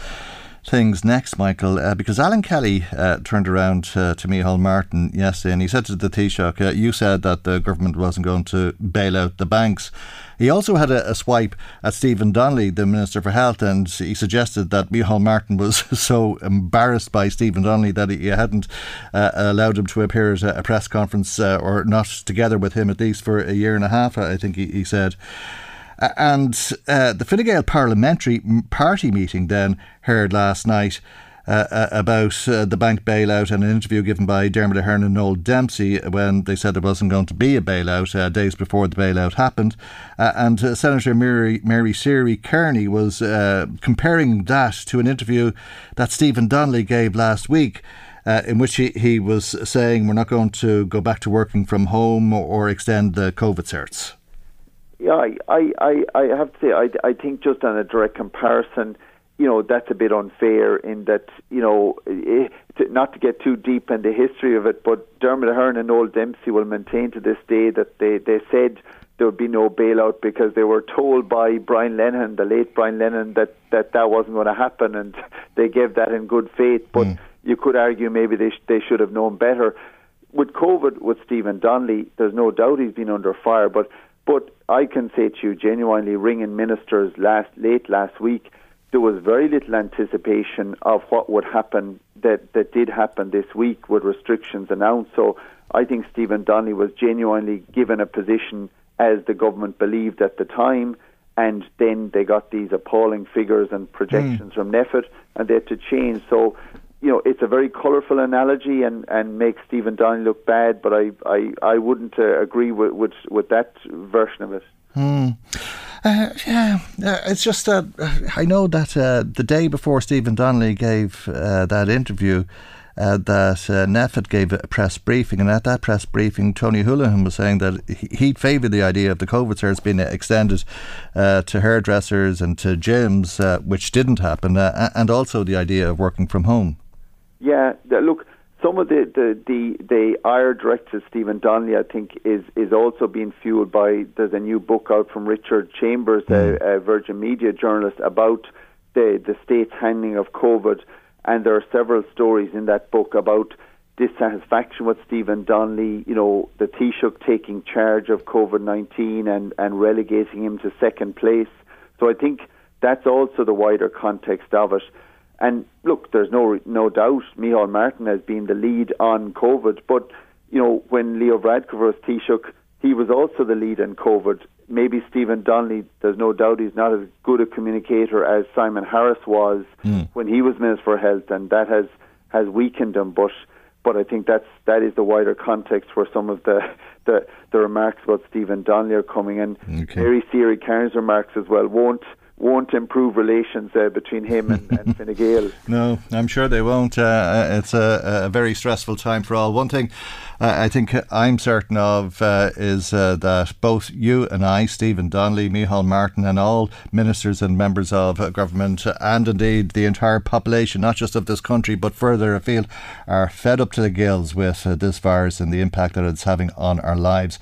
[SPEAKER 1] things next, Michael, uh, because Alan Kelly uh, turned around uh, to Micheál Martin yesterday and he said to the Taoiseach, uh, you said that the government wasn't going to bail out the banks. He also had a, a, swipe at Stephen Donnelly, the Minister for Health, and he suggested that Micheál Martin was so embarrassed by Stephen Donnelly that he hadn't uh, allowed him to appear at a press conference uh, or not together with him at least for a year and a half, I think he, he said. And uh, the Fine Gael parliamentary party meeting then heard last night uh, uh, about uh, the bank bailout and an interview given by Dermot Ahern and Noel Dempsey when they said there wasn't going to be a bailout uh, days before the bailout happened. Uh, and uh, Senator Mary, Mary Seery Kearney was comparing that to an interview that Stephen Donnelly gave last week. in which he, he was saying we're not going to go back to working from home or, or extend the COVID certs.
[SPEAKER 11] Yeah, I, I, I have to say, I, I think just on a direct comparison, you know, that's a bit unfair in that, you know, eh, to, not to get too deep in the history of it, but Dermot Ahern and Noel Dempsey will maintain to this day that they, they said there would be no bailout because they were told by Brian Lenihan, the late Brian Lenihan, that that, that wasn't going to happen, and they gave that in good faith. But mm. you could argue maybe they sh- they should have known better. With COVID, with Stephen Donnelly, there's no doubt he's been under fire, but but I can say to you, genuinely, ringing ministers last late last week, there was very little anticipation of what would happen that that did happen this week with restrictions announced. So I think Stephen Donnelly was genuinely given a position as the government believed at the time, and then they got these appalling figures and projections mm. from NPHET, and they had to change. So you know, it's a very colourful analogy and, and makes Stephen Donnelly look bad, but I, I, I wouldn't uh, agree with, with, with that version of it.
[SPEAKER 1] Hmm. Uh, yeah, uh, it's just that uh, I know that uh, the day before Stephen Donnelly gave uh, that interview, uh, that uh, NPHET gave a press briefing, and at that press briefing, Tony Holohan was saying that he favoured the idea of the COVID certs being extended uh, to hairdressers and to gyms, uh, which didn't happen, and also the idea of working from home.
[SPEAKER 11] Yeah, look, some of the the the, the IR director Stephen Donnelly, I think, is is also being fueled by there's a new book out from Richard Chambers, mm. a, a Virgin Media journalist, about the the state's handling of COVID, and there are several stories in that book about dissatisfaction with Stephen Donnelly, you know, the Taoiseach taking charge of COVID 19 and, and relegating him to second place. So I think that's also the wider context of it. And look, there's no no doubt Micheál Martin has been the lead on COVID, but you know when Leo Varadkar was Taoiseach, he was also the lead on COVID. Maybe Stephen Donnelly, there's no doubt he's not as good a communicator as Simon Harris was mm. when he was Minister for Health, and that has has weakened him. But but I think that's that is the wider context where some of the the, the remarks about Stephen Donnelly are coming in. Okay. Mary Seery Kearney's remarks as well won't won't improve relations uh, between him and, and Fine Gael.
[SPEAKER 1] No, I'm sure they won't. Uh, uh, it's a, a, very stressful time for all. One thing I think I'm certain of uh, is uh, that both you and I, Stephen Donnelly, Micheál Martin, and all ministers and members of government, and indeed the entire population, not just of this country but further afield, are fed up to the gills with this virus and the impact that it's having on our lives.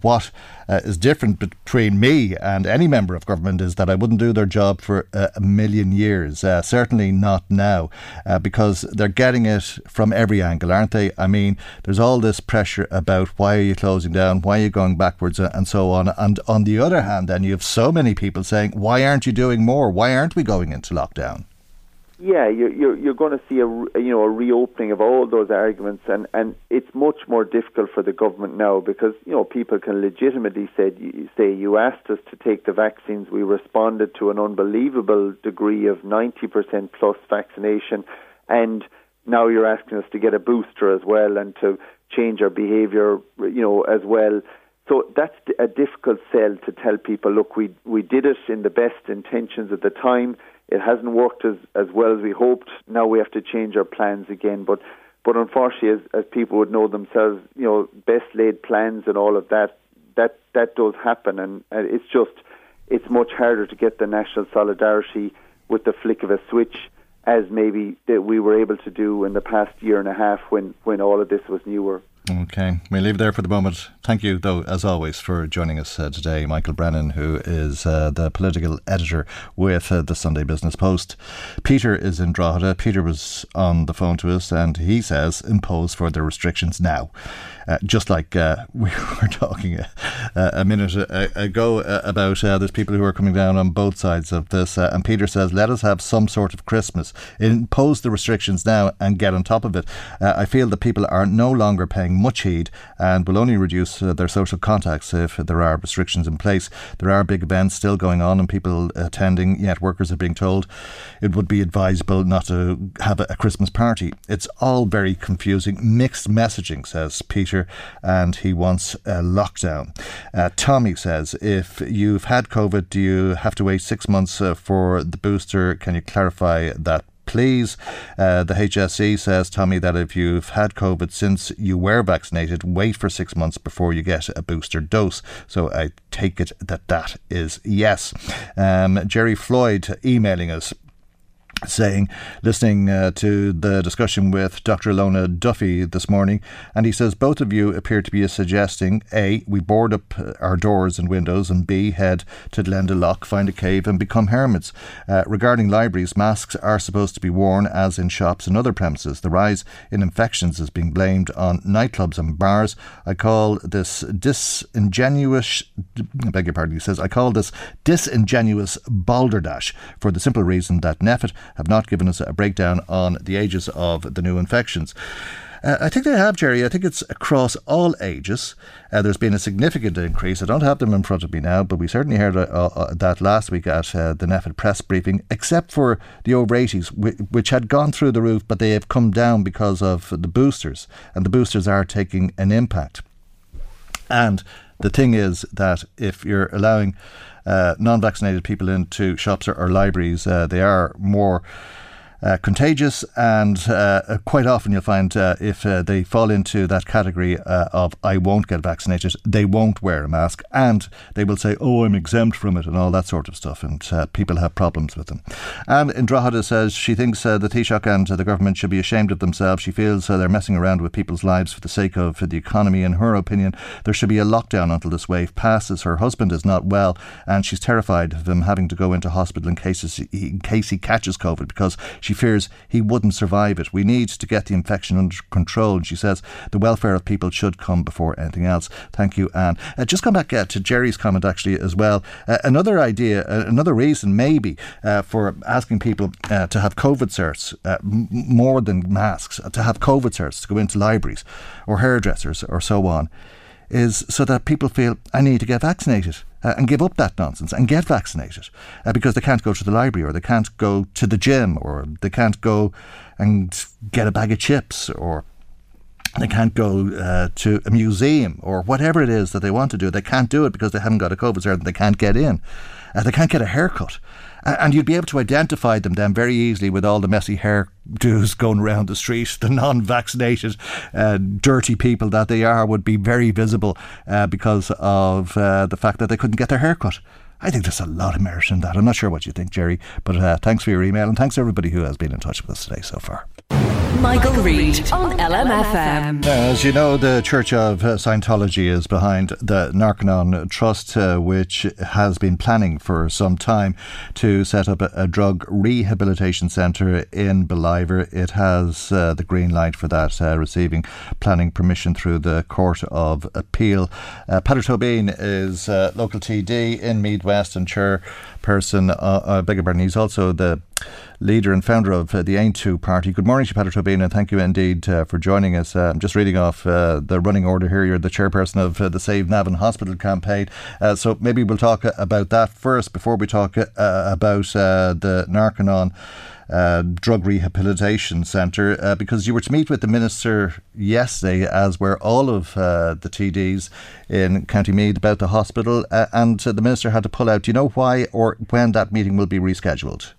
[SPEAKER 1] what uh, is different between me and any member of government is that I wouldn't do their job for uh, a million years. Uh, certainly not now, uh, because they're getting it from every angle, aren't they? I mean, there's all this pressure about why are you closing down, why are you going backwards, uh, and so on. And on the other hand, then you have so many people saying, why aren't you doing more? Why aren't we going into lockdown?
[SPEAKER 11] yeah, you're you're, you're going to see a you know a reopening of all those arguments, and and it's much more difficult for the government now because you know people can legitimately say say you asked us to take the vaccines, we responded to an unbelievable degree of ninety percent plus vaccination, and now you're asking us to get a booster as well and to change our behaviour, you know, as well. So that's a difficult sell to tell people, look, we we did it in the best intentions at the time it hasn't worked as, as well as we hoped. Now we have to change our plans again. But but unfortunately, as, as people would know themselves, you know, best laid plans and all of that, that that does happen, and, and it's just it's much harder to get the national solidarity with the flick of a switch as maybe that we were able to do in the past year and a half when when all of this was newer.
[SPEAKER 1] Okay, we leave there for the moment. Thank you, though, as always, for joining us uh, today, Michael Brennan, who is uh, the political editor with uh, the Sunday Business Post. Peter is in Drogheda. Peter was on the phone to us, and he says impose further restrictions now. Uh, just like uh, we were talking a, a minute ago uh, about there's people who are coming down on both sides of this, and Peter says, let us have some sort of Christmas. Impose the restrictions now and get on top of it. I feel that people are no longer paying much heed and will only reduce uh, their social contacts if there are restrictions in place. There are big events still going on and people attending, yet workers are being told it would be advisable not to have a, a Christmas party. It's all very confusing, mixed messaging, says Peter, and he wants a lockdown. Uh, Tommy says, if you've had COVID, do you have to wait six months uh, for the booster? Can you clarify that please. Uh, the HSE says, Tommy, that if you've had COVID since you were vaccinated, wait for six months before you get a booster dose. So I take it that that is yes. Um, Jerry Floyd emailing us saying, listening uh, to the discussion with Dr. Ilona Duffy this morning, and he says both of you appear to be suggesting A, we board up uh, our doors and windows, and B, head to Glendalough, find a cave, and become hermits. Uh, regarding libraries, masks are supposed to be worn as in shops and other premises. The rise in infections is being blamed on nightclubs and bars. I call this disingenuous, I beg your pardon, he says, I call this disingenuous balderdash for the simple reason that NPHET have not given us a breakdown on the ages of the new infections. Uh, I think they have, Jerry. I think it's across all ages. Uh, there's been a significant increase. I don't have them in front of me now, but we certainly heard uh, uh that last week at uh, the NPHET press briefing, except for the over 80s, which had gone through the roof, but they have come down because of the boosters, and the boosters are taking an impact. And the thing is that if you're allowing uh, non vaccinated people into shops or, or libraries, uh, they are more uh, contagious, and uh, quite often you'll find uh, if uh, they fall into that category uh, of I won't get vaccinated, they won't wear a mask, and they will say, "Oh, I'm exempt from it," and all that sort of stuff, and people have problems with them. Anne in Drogheda says she thinks the Taoiseach and the government should be ashamed of themselves. She feels they're messing around with people's lives for the sake of the economy. In her opinion, there should be a lockdown until this wave passes. Her husband is not well, and she's terrified of him having to go into hospital in case he, in case he catches COVID because she she fears he wouldn't survive it. We need to get the infection under control. And she says the welfare of people should come before anything else. Thank you, Anne. Uh, just come back uh, to Jerry's comment actually as well. Uh, another idea, uh, another reason maybe uh, for asking people uh, to have COVID certs m- more than masks, to have COVID certs to go into libraries or hairdressers or so on is so that people feel I need to get vaccinated uh, and give up that nonsense and get vaccinated uh, because they can't go to the library or they can't go to the gym or they can't go and get a bag of chips or they can't go uh, to a museum or whatever it is that they want to do. They can't do it because they haven't got a COVID cert and they can't get in. Uh, they can't get a haircut and you'd be able to identify them then very easily with all the messy hairdos going around the street. The non-vaccinated, uh, dirty people that they are would be very visible uh, because of uh, the fact that they couldn't get their hair cut. I think there's a lot of merit in that. I'm not sure what you think, Jerry, but uh, thanks for your email and thanks everybody who has been in touch with us today so far.
[SPEAKER 5] Michael, Reade on LMFM.
[SPEAKER 1] As you know, the Church of Scientology is behind the Narconon Trust, uh, which has been planning for some time to set up a, a drug rehabilitation centre in Ballivor. It has uh, the green light for that, uh, receiving planning permission through the Court of Appeal. Uh, Peadar Tóibín is uh, local TD in Meath West and chairperson, uh, uh, he's also the leader and founder of uh, the Aontú Party. Good morning, Siobhan Tóibín, and thank you indeed uh, for joining us. Uh, I'm just reading off uh, the running order here. You're the chairperson of uh, the Save Navan Hospital campaign. So maybe we'll talk about that first before we talk about the Narconon. Uh, drug Rehabilitation Centre uh, because you were to meet with the Minister yesterday, as were all of uh, the TDs in County Meath about the hospital, and the Minister had to pull out. Do you know why or when that meeting will be rescheduled?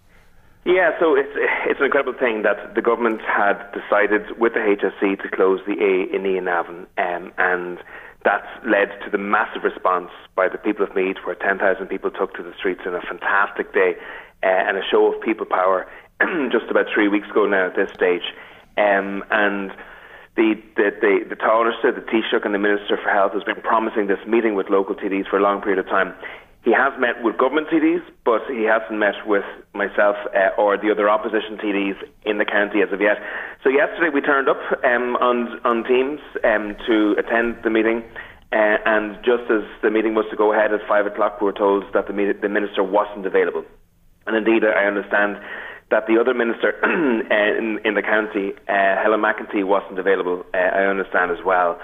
[SPEAKER 12] Yeah, so it's it's an incredible thing that the government had decided with the HSE to close the A in E um, and that's led to the massive response by the people of Meath, where 10,000 people took to the streets in a fantastic day uh, and a show of people power just about three weeks ago now at this stage. Um, and the, the, the, the Tánaiste, the Taoiseach and the Minister for Health has been promising this meeting with local TDs for a long period of time. He has met with government TDs, but he hasn't met with myself uh, or the other opposition TDs in the county as of yet. So yesterday we turned up um, on, on Teams um, to attend the meeting. Uh, and just as the meeting was to go ahead at five o'clock, we were told that the, the minister wasn't available. And indeed, I understand that the other minister uh, in, in the county, uh, Helen McEntee, wasn't available. Uh, I understand as well.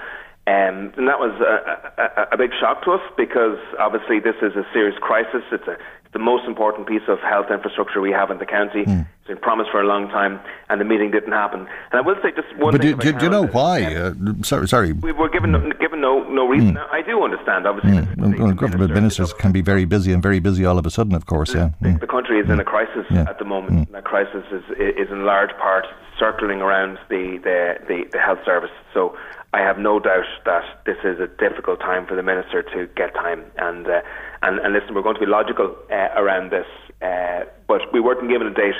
[SPEAKER 12] Um, and that was a, a, a, big shock to us because obviously this is a serious crisis. It's a, the most important piece of health infrastructure we have in the county. Mm. It's been promised for a long time, and the meeting didn't happen. And I will say just one
[SPEAKER 1] but
[SPEAKER 12] thing.
[SPEAKER 1] But do, do, you know why? Uh, sorry, sorry.
[SPEAKER 12] We were given no, given no no reason. Mm. I do understand, obviously.
[SPEAKER 1] Mm. Well, government ministers can be very busy and very busy all of a sudden, of course. Yeah.
[SPEAKER 12] The, the country is in a crisis yeah. at the moment. That crisis is is in large part circling around the, the, the, the health service. So I have no doubt that this is a difficult time for the minister to get time. And uh, and, and listen, we're going to be logical uh, around this, uh, but we weren't given a date.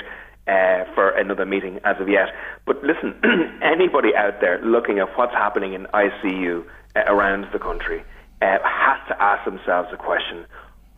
[SPEAKER 12] Uh, for another meeting as of yet. But listen, anybody out there looking at what's happening in ICU uh, around the country uh, has to ask themselves a question: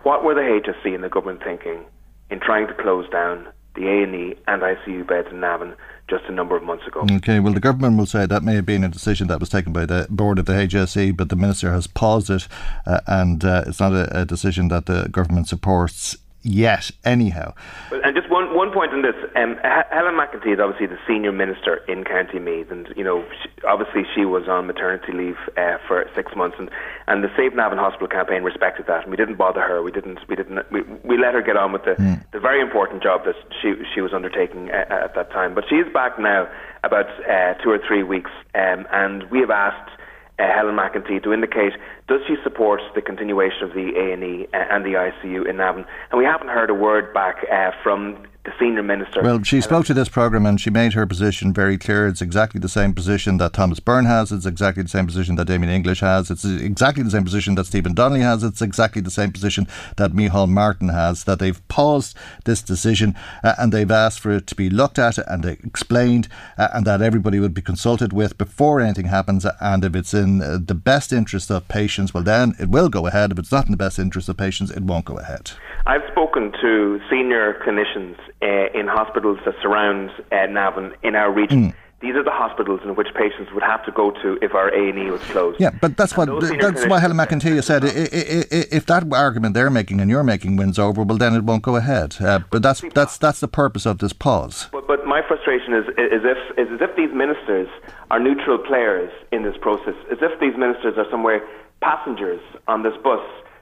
[SPEAKER 12] What were the HSE and the government thinking in trying to close down the A&E and ICU beds in Navan just a number of months ago.
[SPEAKER 1] Okay, well, the government will say that may have been a decision that was taken by the board of the HSE, but the minister has paused it, uh, and uh, it's not a, a, decision that the government supports yet, anyhow.
[SPEAKER 12] And just one, one point on this um, Helen McEntee is obviously the senior minister in County Meath, and you know, she, obviously she was on maternity leave uh, for six months, and, and the Save Navan Hospital campaign respected that, and we didn't bother her. We didn't, we didn't, we, we let her get on with the, mm. the very important job that she she was undertaking at, uh, at that time. But she is back now, about uh, two or three weeks, um, and we have asked uh, Helen McEntee to indicate does she support the continuation of the A&E and the ICU in Navan? And we haven't heard a word back uh, from the senior minister.
[SPEAKER 1] Well, she spoke to this programme and she made her position very clear. It's exactly the same position that Thomas Byrne has. It's exactly the same position that Damien English has. It's exactly the same position that Stephen Donnelly has. It's exactly the same position that Micheál Martin has. That they've paused this decision uh, and they've asked for it to be looked at and explained uh, and that everybody would be consulted with before anything happens. And if it's in uh, the best interest of patients, well, then it will go ahead. If it's not in the best interest of patients, it won't go ahead.
[SPEAKER 12] I've spoken to senior clinicians uh, in hospitals that surround uh, Navan in our region. Mm. These are the hospitals in which patients would have to go to if our A and E was closed.
[SPEAKER 1] Yeah, but that's what that's why Helen McEntee said. If that argument they're making and you're making wins over, well, then it won't go ahead. Uh, but that's that's that's the purpose of this pause.
[SPEAKER 12] But, but my frustration is is if is as if these ministers are neutral players in this process, as if these ministers are somewhere passengers on this bus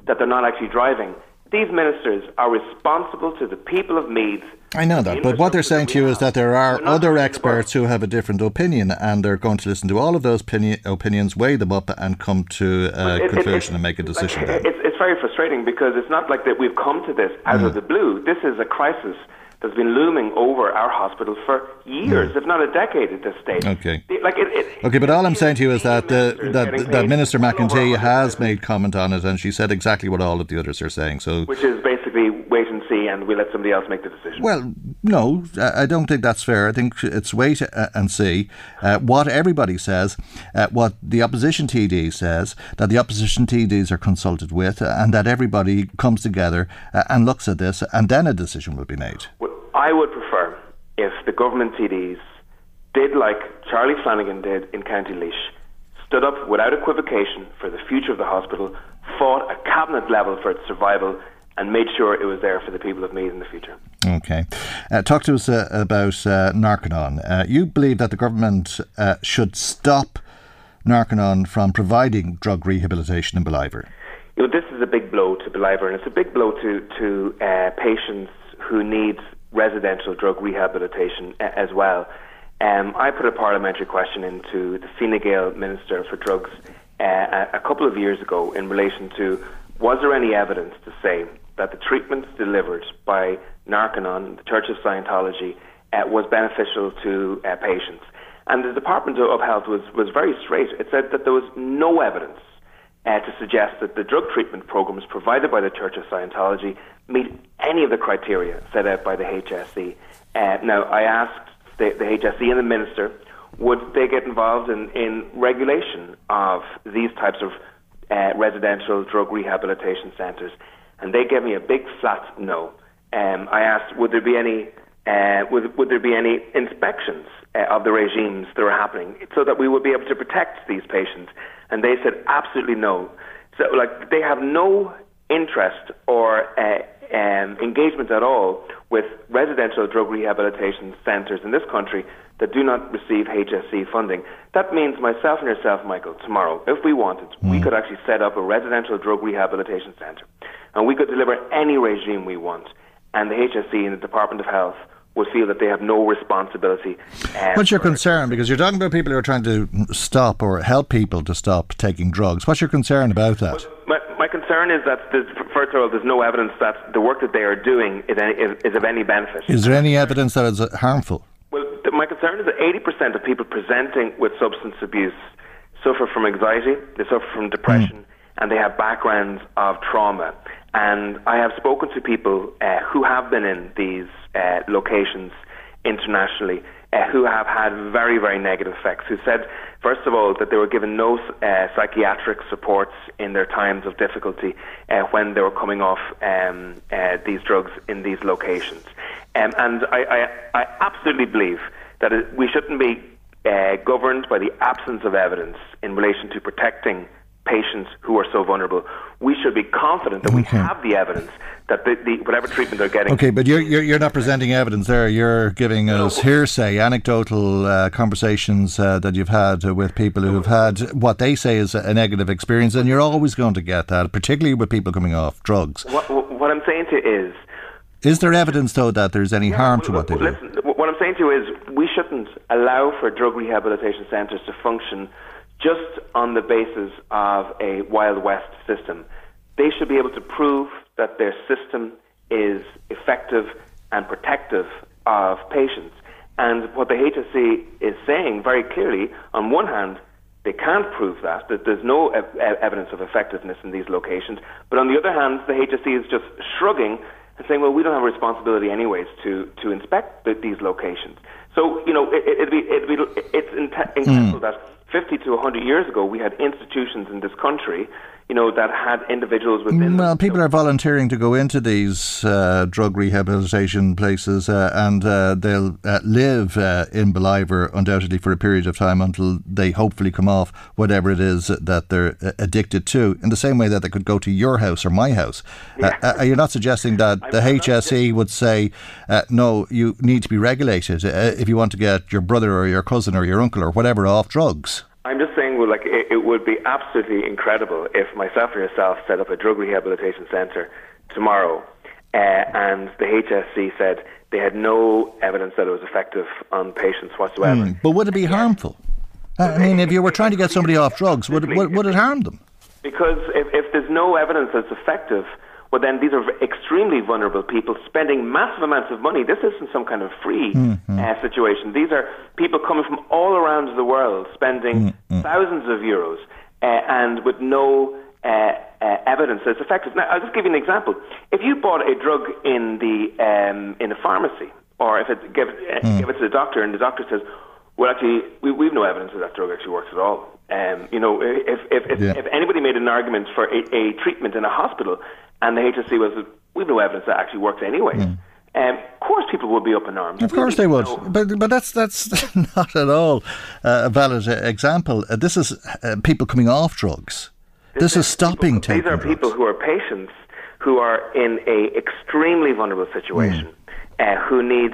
[SPEAKER 12] that they're not actually driving. These ministers are responsible to the people of Meath.
[SPEAKER 1] I know that, but what they're saying to you is that there are other experts who have a different opinion, and they're going to listen to all of those opinions, weigh them up, and come to a it, conclusion it, it, and make a decision.
[SPEAKER 12] It's, it's, very frustrating because it's not like that we've come to this out mm. of the blue. This is a crisis that's been looming over our hospital for years, mm. if not a decade at this stage.
[SPEAKER 1] Okay.
[SPEAKER 12] Like it, it,
[SPEAKER 1] okay, but all I'm saying to you is that uh, that, that Minister McEntee has made comment on it, and she said exactly what all of the others are saying. So,
[SPEAKER 12] which is basically wait and see, and we let somebody else make the decision.
[SPEAKER 1] Well, no, I don't think that's fair. I think it's wait uh, and see uh, what everybody says, uh, what the opposition TD says, that the opposition TDs are consulted with, uh, and that everybody comes together and looks at this, and then a decision will be made.
[SPEAKER 12] Well, I would prefer if the government TDs did like Charlie Flanagan did in County Laois, stood up without equivocation for the future of the hospital, fought at cabinet level for its survival, and made sure it was there for the people of Meath in the future.
[SPEAKER 1] Okay. Uh, talk to us uh, about uh, Narconon. Uh, you believe that the government uh, should stop Narconon from providing drug rehabilitation in Ballivor.
[SPEAKER 12] You know, this is a big blow to Ballivor, and it's a big blow to, to uh, patients who need residential drug rehabilitation as well. Um, I put a parliamentary question into the Fine Gael Minister for Drugs uh, a, couple of years ago in relation to was there any evidence to say that the treatments delivered by Narconon, the Church of Scientology, uh, was beneficial to uh, patients? And the Department of Health was, was very straight. It said that there was no evidence uh, to suggest that the drug treatment programs provided by the Church of Scientology meet any of the criteria set out by the HSE. Uh, now, I asked the, the HSE and the Minister, would they get involved in, in regulation of these types of uh, residential drug rehabilitation centres? And they gave me a big flat no. Um, I asked, would there be any uh, would, would there be any inspections uh, of the regimes that are happening so that we would be able to protect these patients? And they said absolutely no. So, like, they have no interest or uh, um, engagement at all with residential drug rehabilitation centres in this country that do not receive HSE funding. That means myself and yourself, Michael, tomorrow, if we wanted, we could actually set up a residential drug rehabilitation centre and we could deliver any regime we want. And the HSE and the Department of Health would feel that they have no responsibility. um,
[SPEAKER 1] What's your concern? Because you're talking about people who are trying to stop or help people to stop taking drugs. What's your concern about that?
[SPEAKER 12] My, my concern is that, there's, first of all, there's no evidence that the work that they are doing is, any, is, is of any benefit.
[SPEAKER 1] Is there any evidence that it's uh, harmful?
[SPEAKER 12] Well, th- my concern is that 80% of people presenting with substance abuse suffer from anxiety, they suffer from depression, and they have backgrounds of trauma. And I have spoken to people uh, who have been in these uh, locations internationally uh, who have had very, very negative effects, who said, first of all, that they were given no uh, psychiatric supports in their times of difficulty uh, when they were coming off um, uh, these drugs in these locations. Um, and I, I, I absolutely believe that we shouldn't be uh, governed by the absence of evidence in relation to protecting patients who are so vulnerable. We should be confident that we
[SPEAKER 1] Okay.
[SPEAKER 12] have the evidence that the, the, whatever treatment they're getting
[SPEAKER 1] Okay, but you're, you're, you're not presenting evidence there. You're giving us hearsay, anecdotal uh, conversations uh, that you've had uh, with people who have had what they say is a negative experience, and you're always going to get that, particularly with people coming off drugs.
[SPEAKER 12] What, what I'm saying to you is,
[SPEAKER 1] Is there evidence, though, that there's any harm to what they do?
[SPEAKER 12] listen, what I'm saying to you is, we shouldn't allow for drug rehabilitation centres to function just on the basis of a Wild West system. They should be able to prove that their system is effective and protective of patients. And what the HSE is saying very clearly, on one hand, they can't prove that, that there's no ev- ev- evidence of effectiveness in these locations. But on the other hand, the HSE is just shrugging and saying, well, we don't have a responsibility anyways to, to inspect the, these locations. So, you know, it, it'd be, it'd be, it's inte- hmm. incredible that 50 to 100 years ago we had institutions in this country, you know, that had individuals within
[SPEAKER 1] Well, people are volunteering to go into these uh, drug rehabilitation places uh, and uh, they'll uh, live uh, in Ballivor undoubtedly for a period of time until they hopefully come off whatever it is that they're uh, addicted to, in the same way that they could go to your house or my house. Uh, uh, you're not suggesting that the HSE would say, uh, no, you need to be regulated uh, if you want to get your brother or your cousin or your uncle or whatever off drugs.
[SPEAKER 12] I'm just saying, well, like it, it would be absolutely incredible if myself or yourself set up a drug rehabilitation centre tomorrow, uh, and the HSE said they had no evidence that it was effective on patients whatsoever.
[SPEAKER 1] Mm, But would it be harmful? I mean, if you were trying to get somebody off drugs, would, would, would it harm them?
[SPEAKER 12] Because if, if there's no evidence that's effective, well, then these are extremely vulnerable people spending massive amounts of money. This isn't some kind of free uh, situation. These are people coming from all around the world spending thousands of euros uh, and with no uh, uh, evidence that it's effective. Now, I'll just give you an example. If you bought a drug in the um, in a pharmacy, or if it give, uh, give it to the doctor, and the doctor says, "Well, actually, we, we've no evidence that that drug actually works at all." Um, you know, if if if,
[SPEAKER 1] Yeah.
[SPEAKER 12] if anybody made an argument for a, a treatment in a hospital, and the HSE was, "We've no evidence that actually works anyway," um, of course, people would be up in arms.
[SPEAKER 1] Of course they would, but but that's that's not at all uh, a valid uh, example. Uh, this is uh, people coming off drugs. This, is stopping
[SPEAKER 12] These
[SPEAKER 1] taking
[SPEAKER 12] are
[SPEAKER 1] drugs.
[SPEAKER 12] people who are patients who are in a extremely vulnerable situation. uh, who need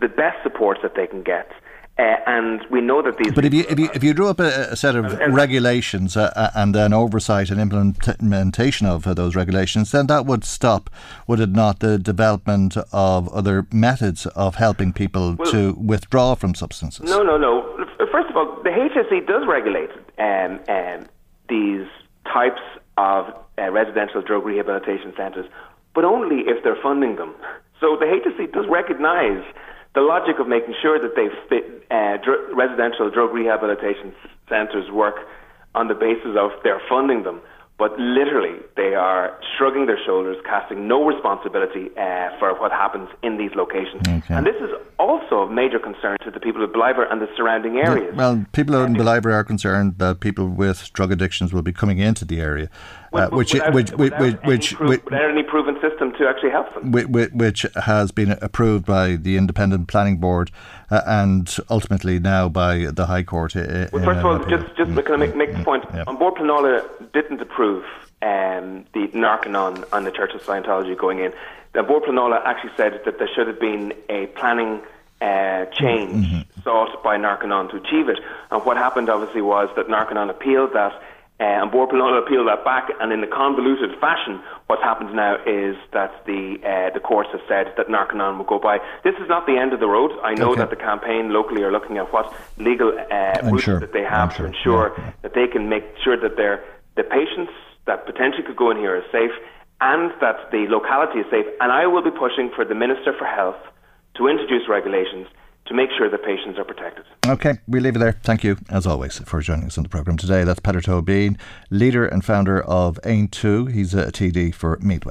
[SPEAKER 12] the best support that they can get. Uh, and we know that these.
[SPEAKER 1] But if you if you if you drew up a, a set of regulations uh, uh, and then oversight and implementation of uh, those regulations, then that would stop, would it not, the development of other methods of helping people
[SPEAKER 12] Well-
[SPEAKER 1] to withdraw from substances?
[SPEAKER 12] No, no, no. First of all, the HSE does regulate um, um, these types of uh, residential drug rehabilitation centres, but only if they're funding them. So the HSE does recognise the logic of making sure that they fit uh, dr- residential drug rehabilitation centres work on the basis of they're funding them. But literally, they are shrugging their shoulders, casting no responsibility uh, for what happens in these locations.
[SPEAKER 1] Okay.
[SPEAKER 12] And this is also of major concern to the people of Ballivor and the surrounding areas.
[SPEAKER 1] Well, people out in Ballivor are concerned that people with drug addictions will be coming into the area, uh, which,
[SPEAKER 12] without,
[SPEAKER 1] which, which,
[SPEAKER 12] without
[SPEAKER 1] which, which,
[SPEAKER 12] pro-
[SPEAKER 1] which,
[SPEAKER 12] without any proven system to actually help them.
[SPEAKER 1] whi- whi- which has been approved by the Independent Planning Board uh, and ultimately now by the High Court. uh,
[SPEAKER 12] Well, first of all, just just can I make, make the point? An Bord Pleanála didn't approve um, the Narconon on the Church of Scientology going in. The board Planola actually said that there should have been a planning uh, change sought by Narconon to achieve it. And what happened, obviously, was that Narconon appealed that. Uh, and Bord Pleanála appealed that back, and in the convoluted fashion, what's happened now is that the uh, the courts have said that Narconon will go by. This is not the end of the road. I know
[SPEAKER 1] Okay.
[SPEAKER 12] that the campaign locally are looking at what legal uh, routes
[SPEAKER 1] sure.
[SPEAKER 12] that they have
[SPEAKER 1] I'm
[SPEAKER 12] to
[SPEAKER 1] sure.
[SPEAKER 12] ensure that they can make sure that their the patients that potentially could go in here are safe and that the locality is safe. And I will be pushing for the Minister for Health to introduce regulations to make sure that patients are protected.
[SPEAKER 1] Okay, we leave it there. Thank you, as always, for joining us on the programme today. That's Peadar Tóibín, leader and founder of Aontú. He's a TD for Meath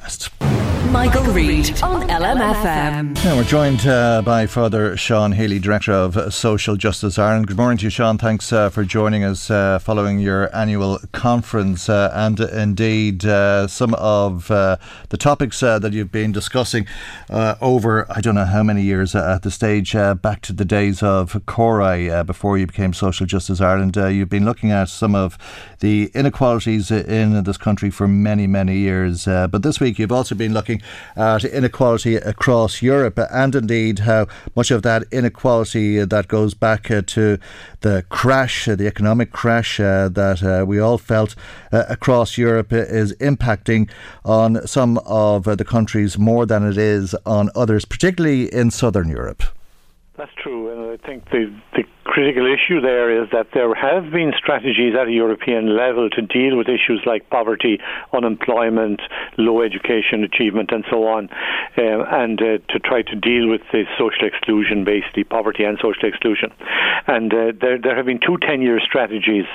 [SPEAKER 5] Michael Reade on LMFM.
[SPEAKER 1] Now we're joined uh, by Father Sean Healy, Director of Social Justice Ireland. Good morning to you, Sean. Thanks uh, for joining us uh, following your annual conference uh, and indeed uh, some of uh, the topics that you've been discussing over I don't know how many years at the stage, back to the days of CORI before you became Social Justice Ireland. You've been looking at some of the inequalities in this country for many, many years. But this week you've also been looking at inequality across Europe and indeed how much of that inequality uh, that goes back uh, to the crash, uh, the economic crash uh, that uh, we all felt uh, across Europe uh, is impacting on some of uh, the countries more than it is on others, particularly in southern Europe.
[SPEAKER 13] That's true, and I think the, the critical issue there is that there have been strategies at a European level to deal with issues like poverty, unemployment, low education achievement, and so on, uh, and uh, to try to deal with the social exclusion, basically poverty and social exclusion. And uh, there, there have been two 10-year strategies.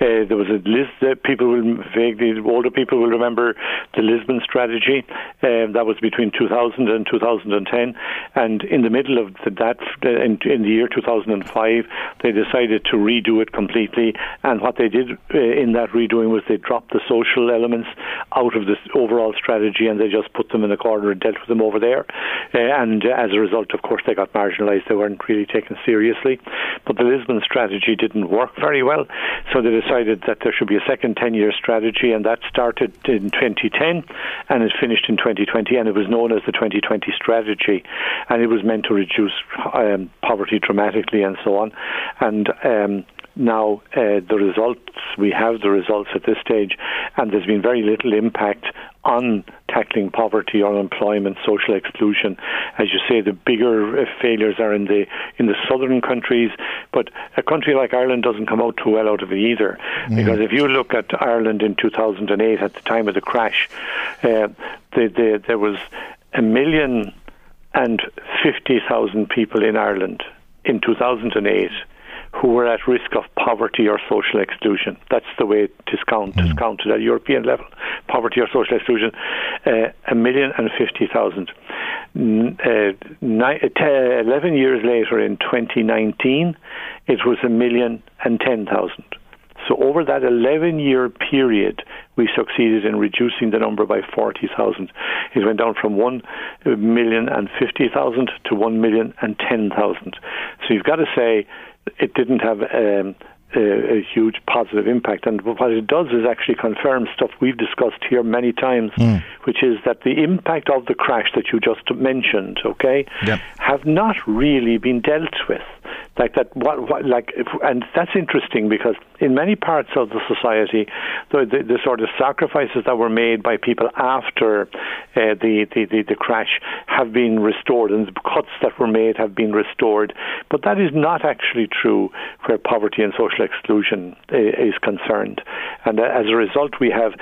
[SPEAKER 13] Uh, there was a list that people will vaguely, older people will remember the Lisbon strategy. Um, that was between 2000 and 2010, and in the middle of the, that, uh, in, in the year 2005, they decided to redo it completely. And what they did uh, in that redoing was they dropped the social elements out of this overall strategy, and they just put them in a corner and dealt with them over there. Uh, and as a result, of course, they got marginalised. They weren't really taken seriously. But the Lisbon strategy didn't work very well, so they decided that there should be a second 10-year strategy, and that started in 2010 and it finished in 2020, and it was known as the 2020 strategy, and it was meant to reduce um, poverty dramatically and so on. And um, now uh, the results, we have the results at this stage, and there's been very little impact on tackling poverty, unemployment, social exclusion. As you say, the bigger uh, failures are in the in the southern countries, but a country like Ireland doesn't come out too well out of it either. Because if you look at Ireland in 2008, at the time of the crash, uh, the, the, there was a million and 50,000 people in Ireland in 2008 who were at risk of poverty or social exclusion. That's the way it is count, is counted at European level. Poverty or social exclusion, uh, a million and fifty thousand. N- uh, ni- uh, te- Eleven years later, in 2019, it was a million and ten thousand. So over that 11-year period, we succeeded in reducing the number by 40,000. It went down from 1 million and 50,000 to 1 million and 10,000. So you've got to say it didn't have um, a, a, huge positive impact. And what it does is actually confirm stuff we've discussed here many times, mm. which is that the impact of the crash that you just mentioned, okay,
[SPEAKER 1] yep.
[SPEAKER 13] have not really been dealt with like that what, what like if, and that's interesting because in many parts of the society the, the, the sort of sacrifices that were made by people after uh, the, the, the, the crash have been restored and the cuts that were made have been restored. But that is not actually true where poverty and social exclusion uh, is concerned. And uh, as a result we have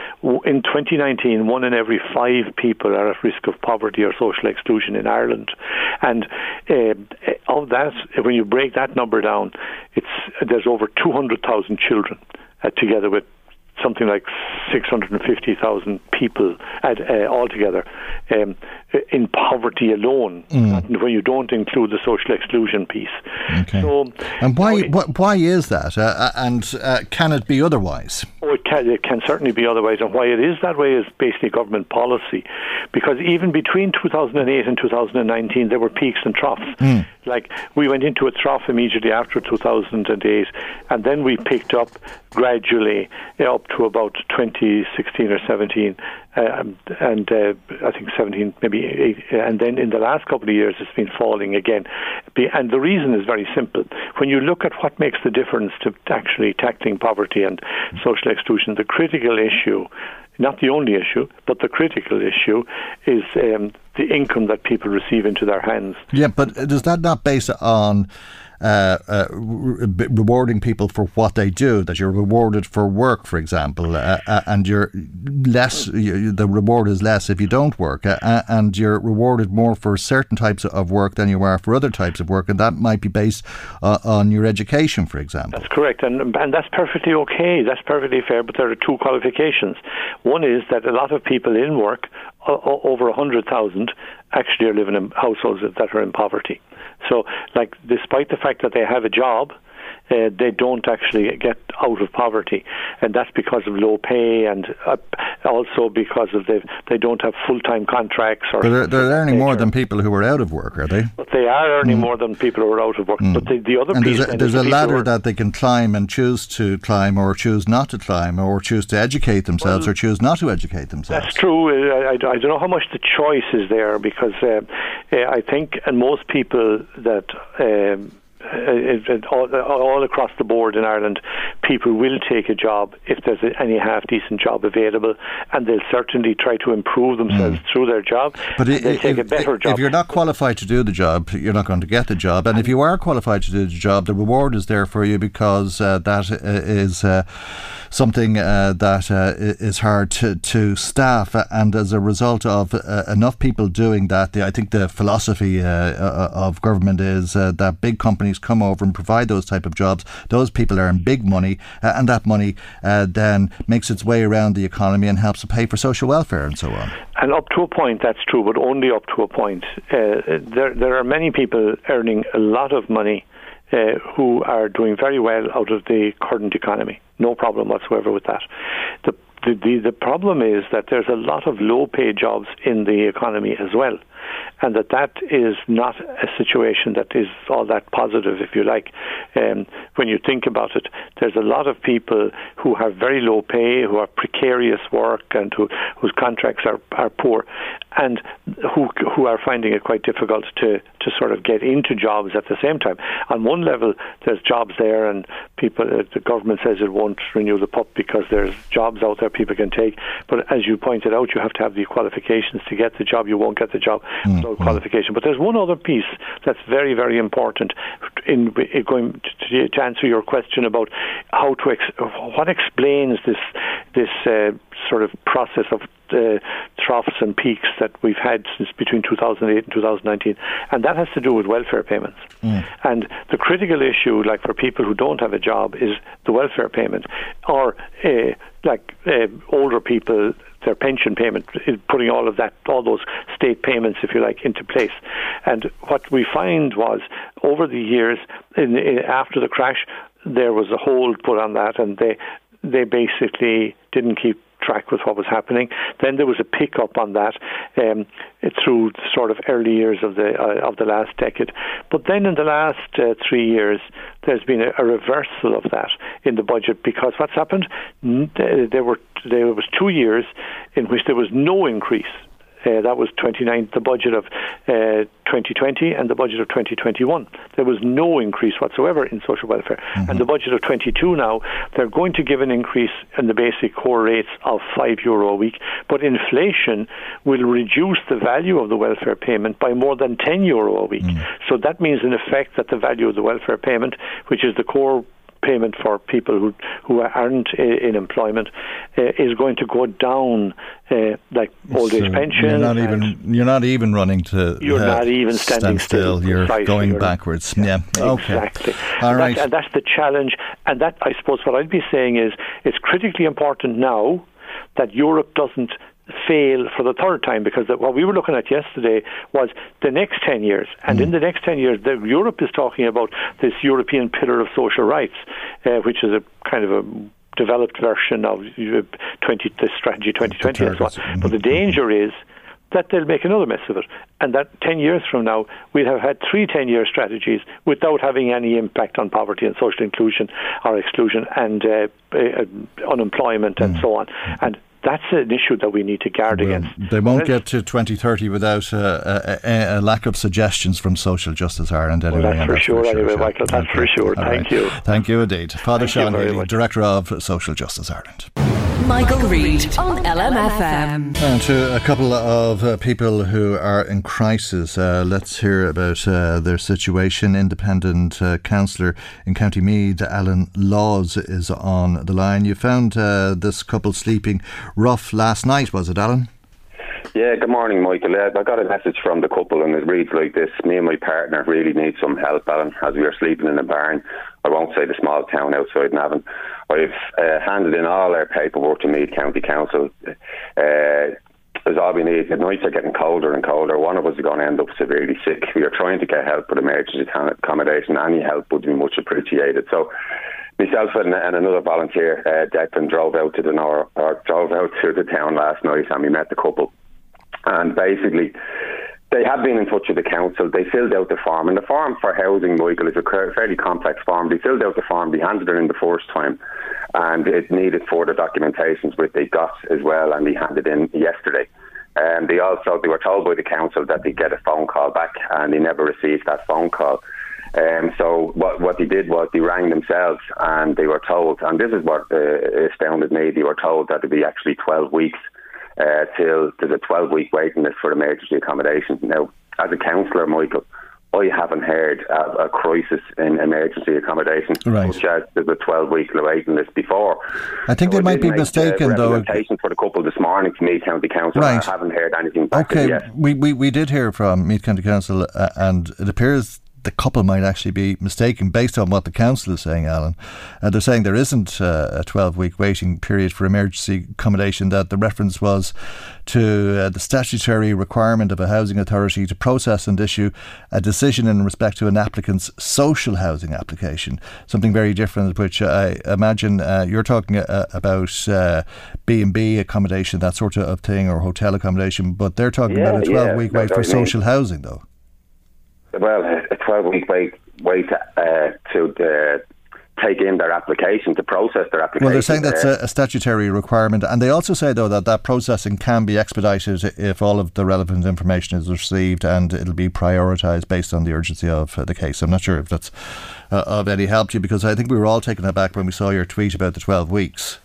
[SPEAKER 13] in 2019 one in every five people are at risk of poverty or social exclusion in Ireland. And uh, of that when you break that number down, it's there's over 200,000 children uh, together with something like 650,000 people at, uh, altogether um, in poverty alone,
[SPEAKER 1] mm.
[SPEAKER 13] when you don't include the social exclusion piece.
[SPEAKER 1] Okay.
[SPEAKER 13] So,
[SPEAKER 1] and why, wh- why is that? Uh, uh, and uh, can it be otherwise?
[SPEAKER 13] Oh, it can, it can certainly be otherwise. And why it is that way is basically government policy. Because even between 2008 and 2019, there were peaks and troughs.
[SPEAKER 1] Mm.
[SPEAKER 13] Like we went into a trough immediately after 2008, and then we picked up gradually up to about 2016 or 17, uh, and uh, I think 17, maybe 8, and then in the last couple of years it's been falling again. And the reason is very simple. When you look at what makes the difference to actually tackling poverty and social exclusion, the critical issue not the only issue, but the critical issue is um, the income that people receive into their hands.
[SPEAKER 1] Yeah, but does that not base on uh, uh, re- rewarding people for what they do, that you're rewarded for work, for example, uh, uh and you're less, you, the reward is less if you don't work, uh, uh, and you're rewarded more for certain types of work than you are for other types of work, and that might be based on your education, for example.
[SPEAKER 13] That's correct, and, and that's perfectly okay, that's perfectly fair, but there are two qualifications. One is that a lot of people in work, over 100,000, actually are living in households that are in poverty. So, like, despite the fact that they have a job, uh, they don't actually get out of poverty, and that's because of low pay and uh, also because of they they don't have full time contracts. Or
[SPEAKER 1] but they're, they're earning more than people who are out of work, are they?
[SPEAKER 13] But they are earning mm. more than people who are out of work. Mm. But the, the other
[SPEAKER 1] and
[SPEAKER 13] piece
[SPEAKER 1] there's a, there's a ladder that they can climb and choose to climb, or choose not to climb, or choose to educate themselves, well, or choose not to educate themselves.
[SPEAKER 13] That's true. I, I, I, don't know how much the choice is there because uh, uh I think, and most people that. Um, it, all, all, across the board in Ireland, people will take a job if there's any half decent job available, and they'll certainly try to improve themselves mm. through their job.
[SPEAKER 1] But
[SPEAKER 13] it, they take a better job.
[SPEAKER 1] If you're not qualified to do the job, you're not going to get the job. And if you are qualified to do the job, the reward is there for you because uh, that uh. Uh, something uh, that uh, is hard to, to staff. And as a result of uh, enough people doing that, the, I think the philosophy uh, uh, of government is uh, that big companies come over and provide those type of jobs. Those people earn big money, uh, and that money uh, then makes its way around the economy and helps to pay for social welfare and so on.
[SPEAKER 13] And up to a point, that's true, but only up to a point. Uh, there, there are many people earning a lot of money uh, who are doing very well out of the current economy. No problem whatsoever with that. The, the, the, the problem is that there's a lot of low paid jobs in the economy as well and that that is not a situation that is all that positive, if you like. Um, when you think about it, there's a lot of people who have very low pay, who have precarious work, and who, whose contracts are, are poor, and who who are finding it quite difficult to to sort of get into jobs at the same time. On one level, there's jobs there, and people uh, the government says it won't renew the PUP because there's jobs out there people can take. But as you pointed out, you have to have the qualifications to get the job. You won't get the job mm, without qualification. But there's one other piece that's very very important in, in going to, to, answer your question about how to ex- what explains this this uh, sort of process of uh, troughs and peaks that we've had since between 2008 and 2019, and that has to do with welfare payments.
[SPEAKER 1] Mm.
[SPEAKER 13] And the critical issue, like for people who don't have a job, is the welfare payment, or uh, like uh, older people their pension payment, putting all of that, all those state payments, if you like, into place. And what we find was over the years, in, in, after the crash, there was a hold put on that, and they they basically didn't keep track with what was happening. Then there was a pickup on that um, through sort of early years of the uh, of the last decade. But then in the last uh, three years, there's been a, a, reversal of that in the budget because what's happened? There were there was two years in which there was no increase uh, that was 29, the budget of uh, 2020 and the budget of 2021. There was no increase whatsoever in social welfare. Mm-hmm. And the budget of 22 now, they're going to give an increase in the basic core rates of 5 euro a week, but inflation will reduce the value of the welfare payment by more than 10 euro a week. Mm-hmm. So that means, in effect, that the value of the welfare payment, which is the core payment for people who who aren't in employment uh, is going to go down, uh, like old age pension.
[SPEAKER 1] You're not even you're not even running to.
[SPEAKER 13] You're not even standing
[SPEAKER 1] stand still.
[SPEAKER 13] still.
[SPEAKER 1] You're going you're, backwards. Yeah,
[SPEAKER 13] okay. exactly. All and, right. that, and that's the challenge. And that I suppose what I'd be saying is it's critically important now that Europe doesn't fail for the third time because what we were looking at yesterday was the next 10 years. And mm. in the next 10 years, the, Europe is talking about this European Pillar of Social Rights, uh, which is a kind of a developed version of 20, the strategy 2020 and so on. Mm-hmm. But the danger is that they'll make another mess of it. And that 10 years from now, we'll have had three 10 year strategies without having any impact on poverty and social inclusion or exclusion and uh, uh, unemployment and mm. so on. And that's an issue that we need to guard well, against.
[SPEAKER 1] They won't get to 2030 without a, a, a, lack of suggestions from Social Justice Ireland. Anyway,
[SPEAKER 13] well, that's, for, that's sure, for sure, anyway, Michael. That's okay. for sure. All Thank right. you.
[SPEAKER 1] Thank you indeed. Father Thank Sean Healy, Director of Social Justice Ireland.
[SPEAKER 5] Michael Reade on LMFM.
[SPEAKER 1] And to a couple of uh, people who are in crisis, uh, let's hear about uh, their situation. Independent uh, councillor in County Meath, Alan Lawes, is on the line. You found uh, this couple sleeping rough last night, was it, Alan?
[SPEAKER 14] Yeah, good morning, Michael. Uh, I got a message from the couple, and it reads like this Me and my partner really need some help, Alan, as we are sleeping in a barn. I won't say the small town outside Navan. I've uh, handed in all our paperwork to Meath County Council. Uh, there's all we need. The nights are getting colder and colder. One of us is going to end up severely sick. We are trying to get help with emergency accommodation. Any help would be much appreciated. So, myself and, and another volunteer, uh, Declan, drove out to the nor- or drove out to the town last night, and we met the couple. And basically, they have been in touch with the council. They filled out the form, and the form for housing, Michael, is a fairly complex form. They filled out the form, they handed it in the first time, and it needed further documentations, which they got as well, and they handed in yesterday. And um, they also they were told by the council that they get a phone call back, and they never received that phone call. Um, so what what they did was they rang themselves, and they were told, and this is what uh, astounded me. They were told that it'd be actually twelve weeks uh, till there's a 12 week waiting list for emergency accommodation. Now, as a councillor, Michael, I haven't heard of a crisis in emergency accommodation, right. such as there's a 12 week waiting list before.
[SPEAKER 1] I think so they might be mistaken, though.
[SPEAKER 14] Representation for the couple this morning to Meath County Council. Right. I haven't heard anything back
[SPEAKER 1] Okay,
[SPEAKER 14] yet.
[SPEAKER 1] We, we, we did hear from Meath County Council, uh, and it appears the couple might actually be mistaken based on what the council is saying, Alan. Uh, they're saying there isn't uh, a 12 week waiting period for emergency accommodation, that the reference was to uh, the statutory requirement of a housing authority to process and issue a decision in respect to an applicant's social housing application, something very different, which I imagine uh, you're talking uh, about B&B uh, accommodation, that sort of thing, or hotel accommodation, but they're talking yeah, about a 12 week yeah, wait for social housing, though.
[SPEAKER 14] Well, a 12 week wait, wait uh, to uh, take in their application, to process their application.
[SPEAKER 1] Well, they're saying that's a, a, statutory requirement. And they also say, though, that that processing can be expedited if all of the relevant information is received and it'll be prioritised based on the urgency of uh, the case. I'm not sure if that's uh, of any help to you because I think we were all taken aback when we saw your tweet about the 12 weeks.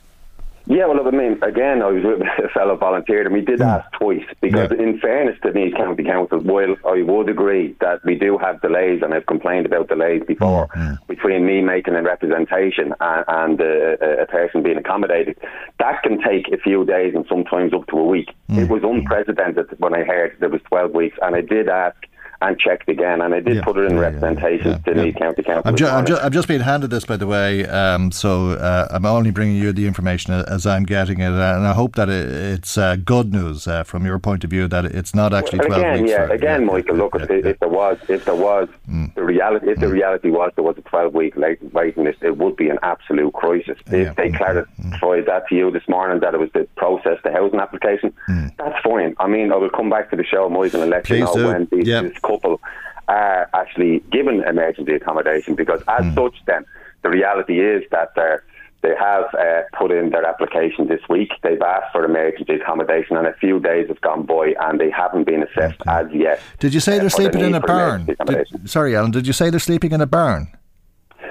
[SPEAKER 14] Yeah, well, I mean, again, I was with a fellow volunteer, and we did ask twice because, yeah. in fairness to Meath County Council, while I would agree that we do have delays, and I've complained about delays before yeah. between me making a representation and, and uh, a person being accommodated, that can take a few days and sometimes up to a week. Mm. It was unprecedented when I heard there was 12 weeks, and I did ask and checked again. And I did put it in representation to the County Council.
[SPEAKER 1] I'm, ju- I'm, ju- I'm just being handed this, by the way, um, so uh, I'm only bringing you the information as I'm getting it, and I hope that it, it's uh, good news uh, from your point of view that it's not actually
[SPEAKER 14] And
[SPEAKER 1] 12
[SPEAKER 14] again,
[SPEAKER 1] weeks.
[SPEAKER 14] yeah,
[SPEAKER 1] for-
[SPEAKER 14] again, Michael. Look, if, if there was, if there was
[SPEAKER 1] Mm.
[SPEAKER 14] the reality, if the reality was there was a twelve-week waiting list, it would be an absolute crisis. If they clarified that to you this morning that it was the process, the housing application, that's fine. I mean, I will come back to the show, Michael, and let
[SPEAKER 1] Please
[SPEAKER 14] you know
[SPEAKER 1] do.
[SPEAKER 14] when these,
[SPEAKER 1] Yep.
[SPEAKER 14] Couple are actually given emergency accommodation. Because as
[SPEAKER 1] Mm.
[SPEAKER 14] such, then the reality is that they're. They have uh, put in their application this week. They've asked for emergency accommodation, and a few days have gone by, and they haven't been assessed as yet.
[SPEAKER 1] Did you say
[SPEAKER 14] uh,
[SPEAKER 1] they're sleeping in a barn? Did, sorry, Alan, did you say they're sleeping in a barn?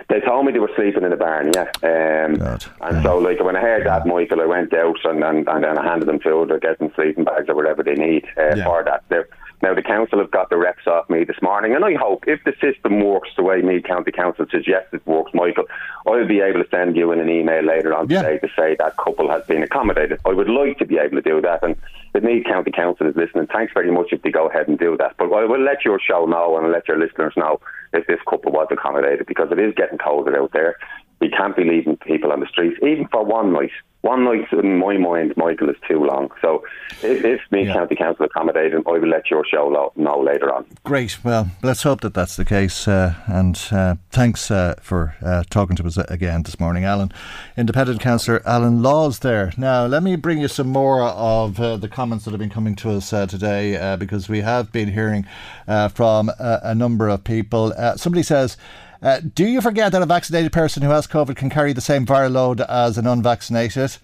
[SPEAKER 14] They told me they were sleeping in a barn, yeah. Um, and so, like, when I heard that, Michael, I went out and, and, and then I handed them food or getting sleeping bags or whatever they need uh,
[SPEAKER 1] Yeah.
[SPEAKER 14] for that. They're, now, the council have got the reps off me this morning, and I hope if the system works the way Meath County Council suggests it works, Michael, I'll be able to send you in an email later on today to say that couple has been accommodated. I would like to be able to do that, and if Meath County Council is listening, thanks very much if they go ahead and do that. But I will let your show know and I'll let your listeners know if this couple was accommodated, because it is getting colder out there. We can't be leaving people on the streets, even for one night. One night, in my mind, Michael, is too long. So if, if Meath County Council accommodate him, I will let your show lo- know later on.
[SPEAKER 1] Great. Well, let's hope that that's the case. Uh, and uh, thanks uh, for uh, talking to us again this morning, Alan. Independent Councillor Alan Lawes there. Now, let me bring you some more of uh, the comments that have been coming to us uh, today uh, because we have been hearing uh, from uh, a number of people. Uh, somebody says, uh, do you forget that a vaccinated person who has COVID can carry the same viral load as an unvaccinated?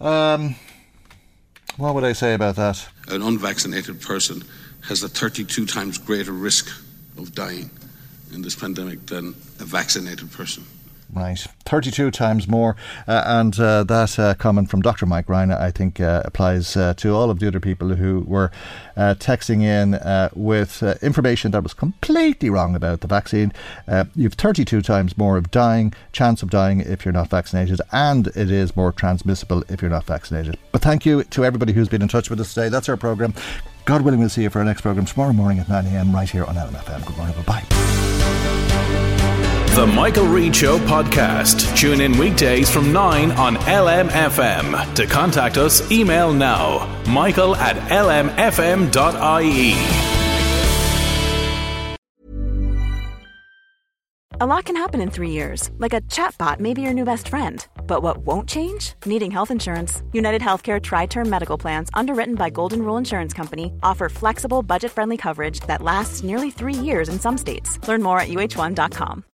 [SPEAKER 1] Um, what would I say about that?
[SPEAKER 4] An unvaccinated person has a 32 times greater risk of dying in this pandemic than a vaccinated person.
[SPEAKER 1] Right, 32 times more. Uh, and uh, that uh, comment from Dr. Mike Ryan, I think, uh, applies uh, to all of the other people who were uh, texting in with information that was completely wrong about the vaccine. You've 32 times more of dying, chance of dying if you're not vaccinated, and it is more transmissible if you're not vaccinated. But thank you to everybody who's been in touch with us today. That's our programme. God willing, we'll see you for our next programme tomorrow morning at 9am right here on LMFM. Good morning. Bye bye.
[SPEAKER 15] The Michael Reade Show podcast. Tune in weekdays from 9 on LMFM. To contact us, email now michael at lmfm.ie.
[SPEAKER 16] A lot can happen in three years, like a chatbot may be your new best friend. But what won't change? Needing health insurance. United Healthcare Tri Term Medical Plans, underwritten by Golden Rule Insurance Company, offer flexible, budget friendly coverage that lasts nearly three years in some states. Learn more at uhone.com.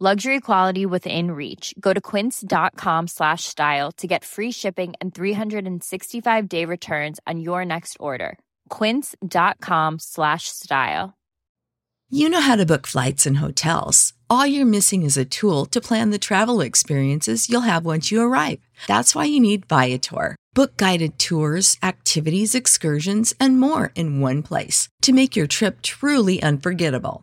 [SPEAKER 17] Luxury quality within reach. Go to quince.com slash style to get free shipping and 365 day returns on your next order. Quince.com slash style.
[SPEAKER 18] You know how to book flights and hotels. All you're missing is a tool to plan the travel experiences you'll have once you arrive. That's why you need Viator. Book guided tours, activities, excursions, and more in one place to make your trip truly unforgettable.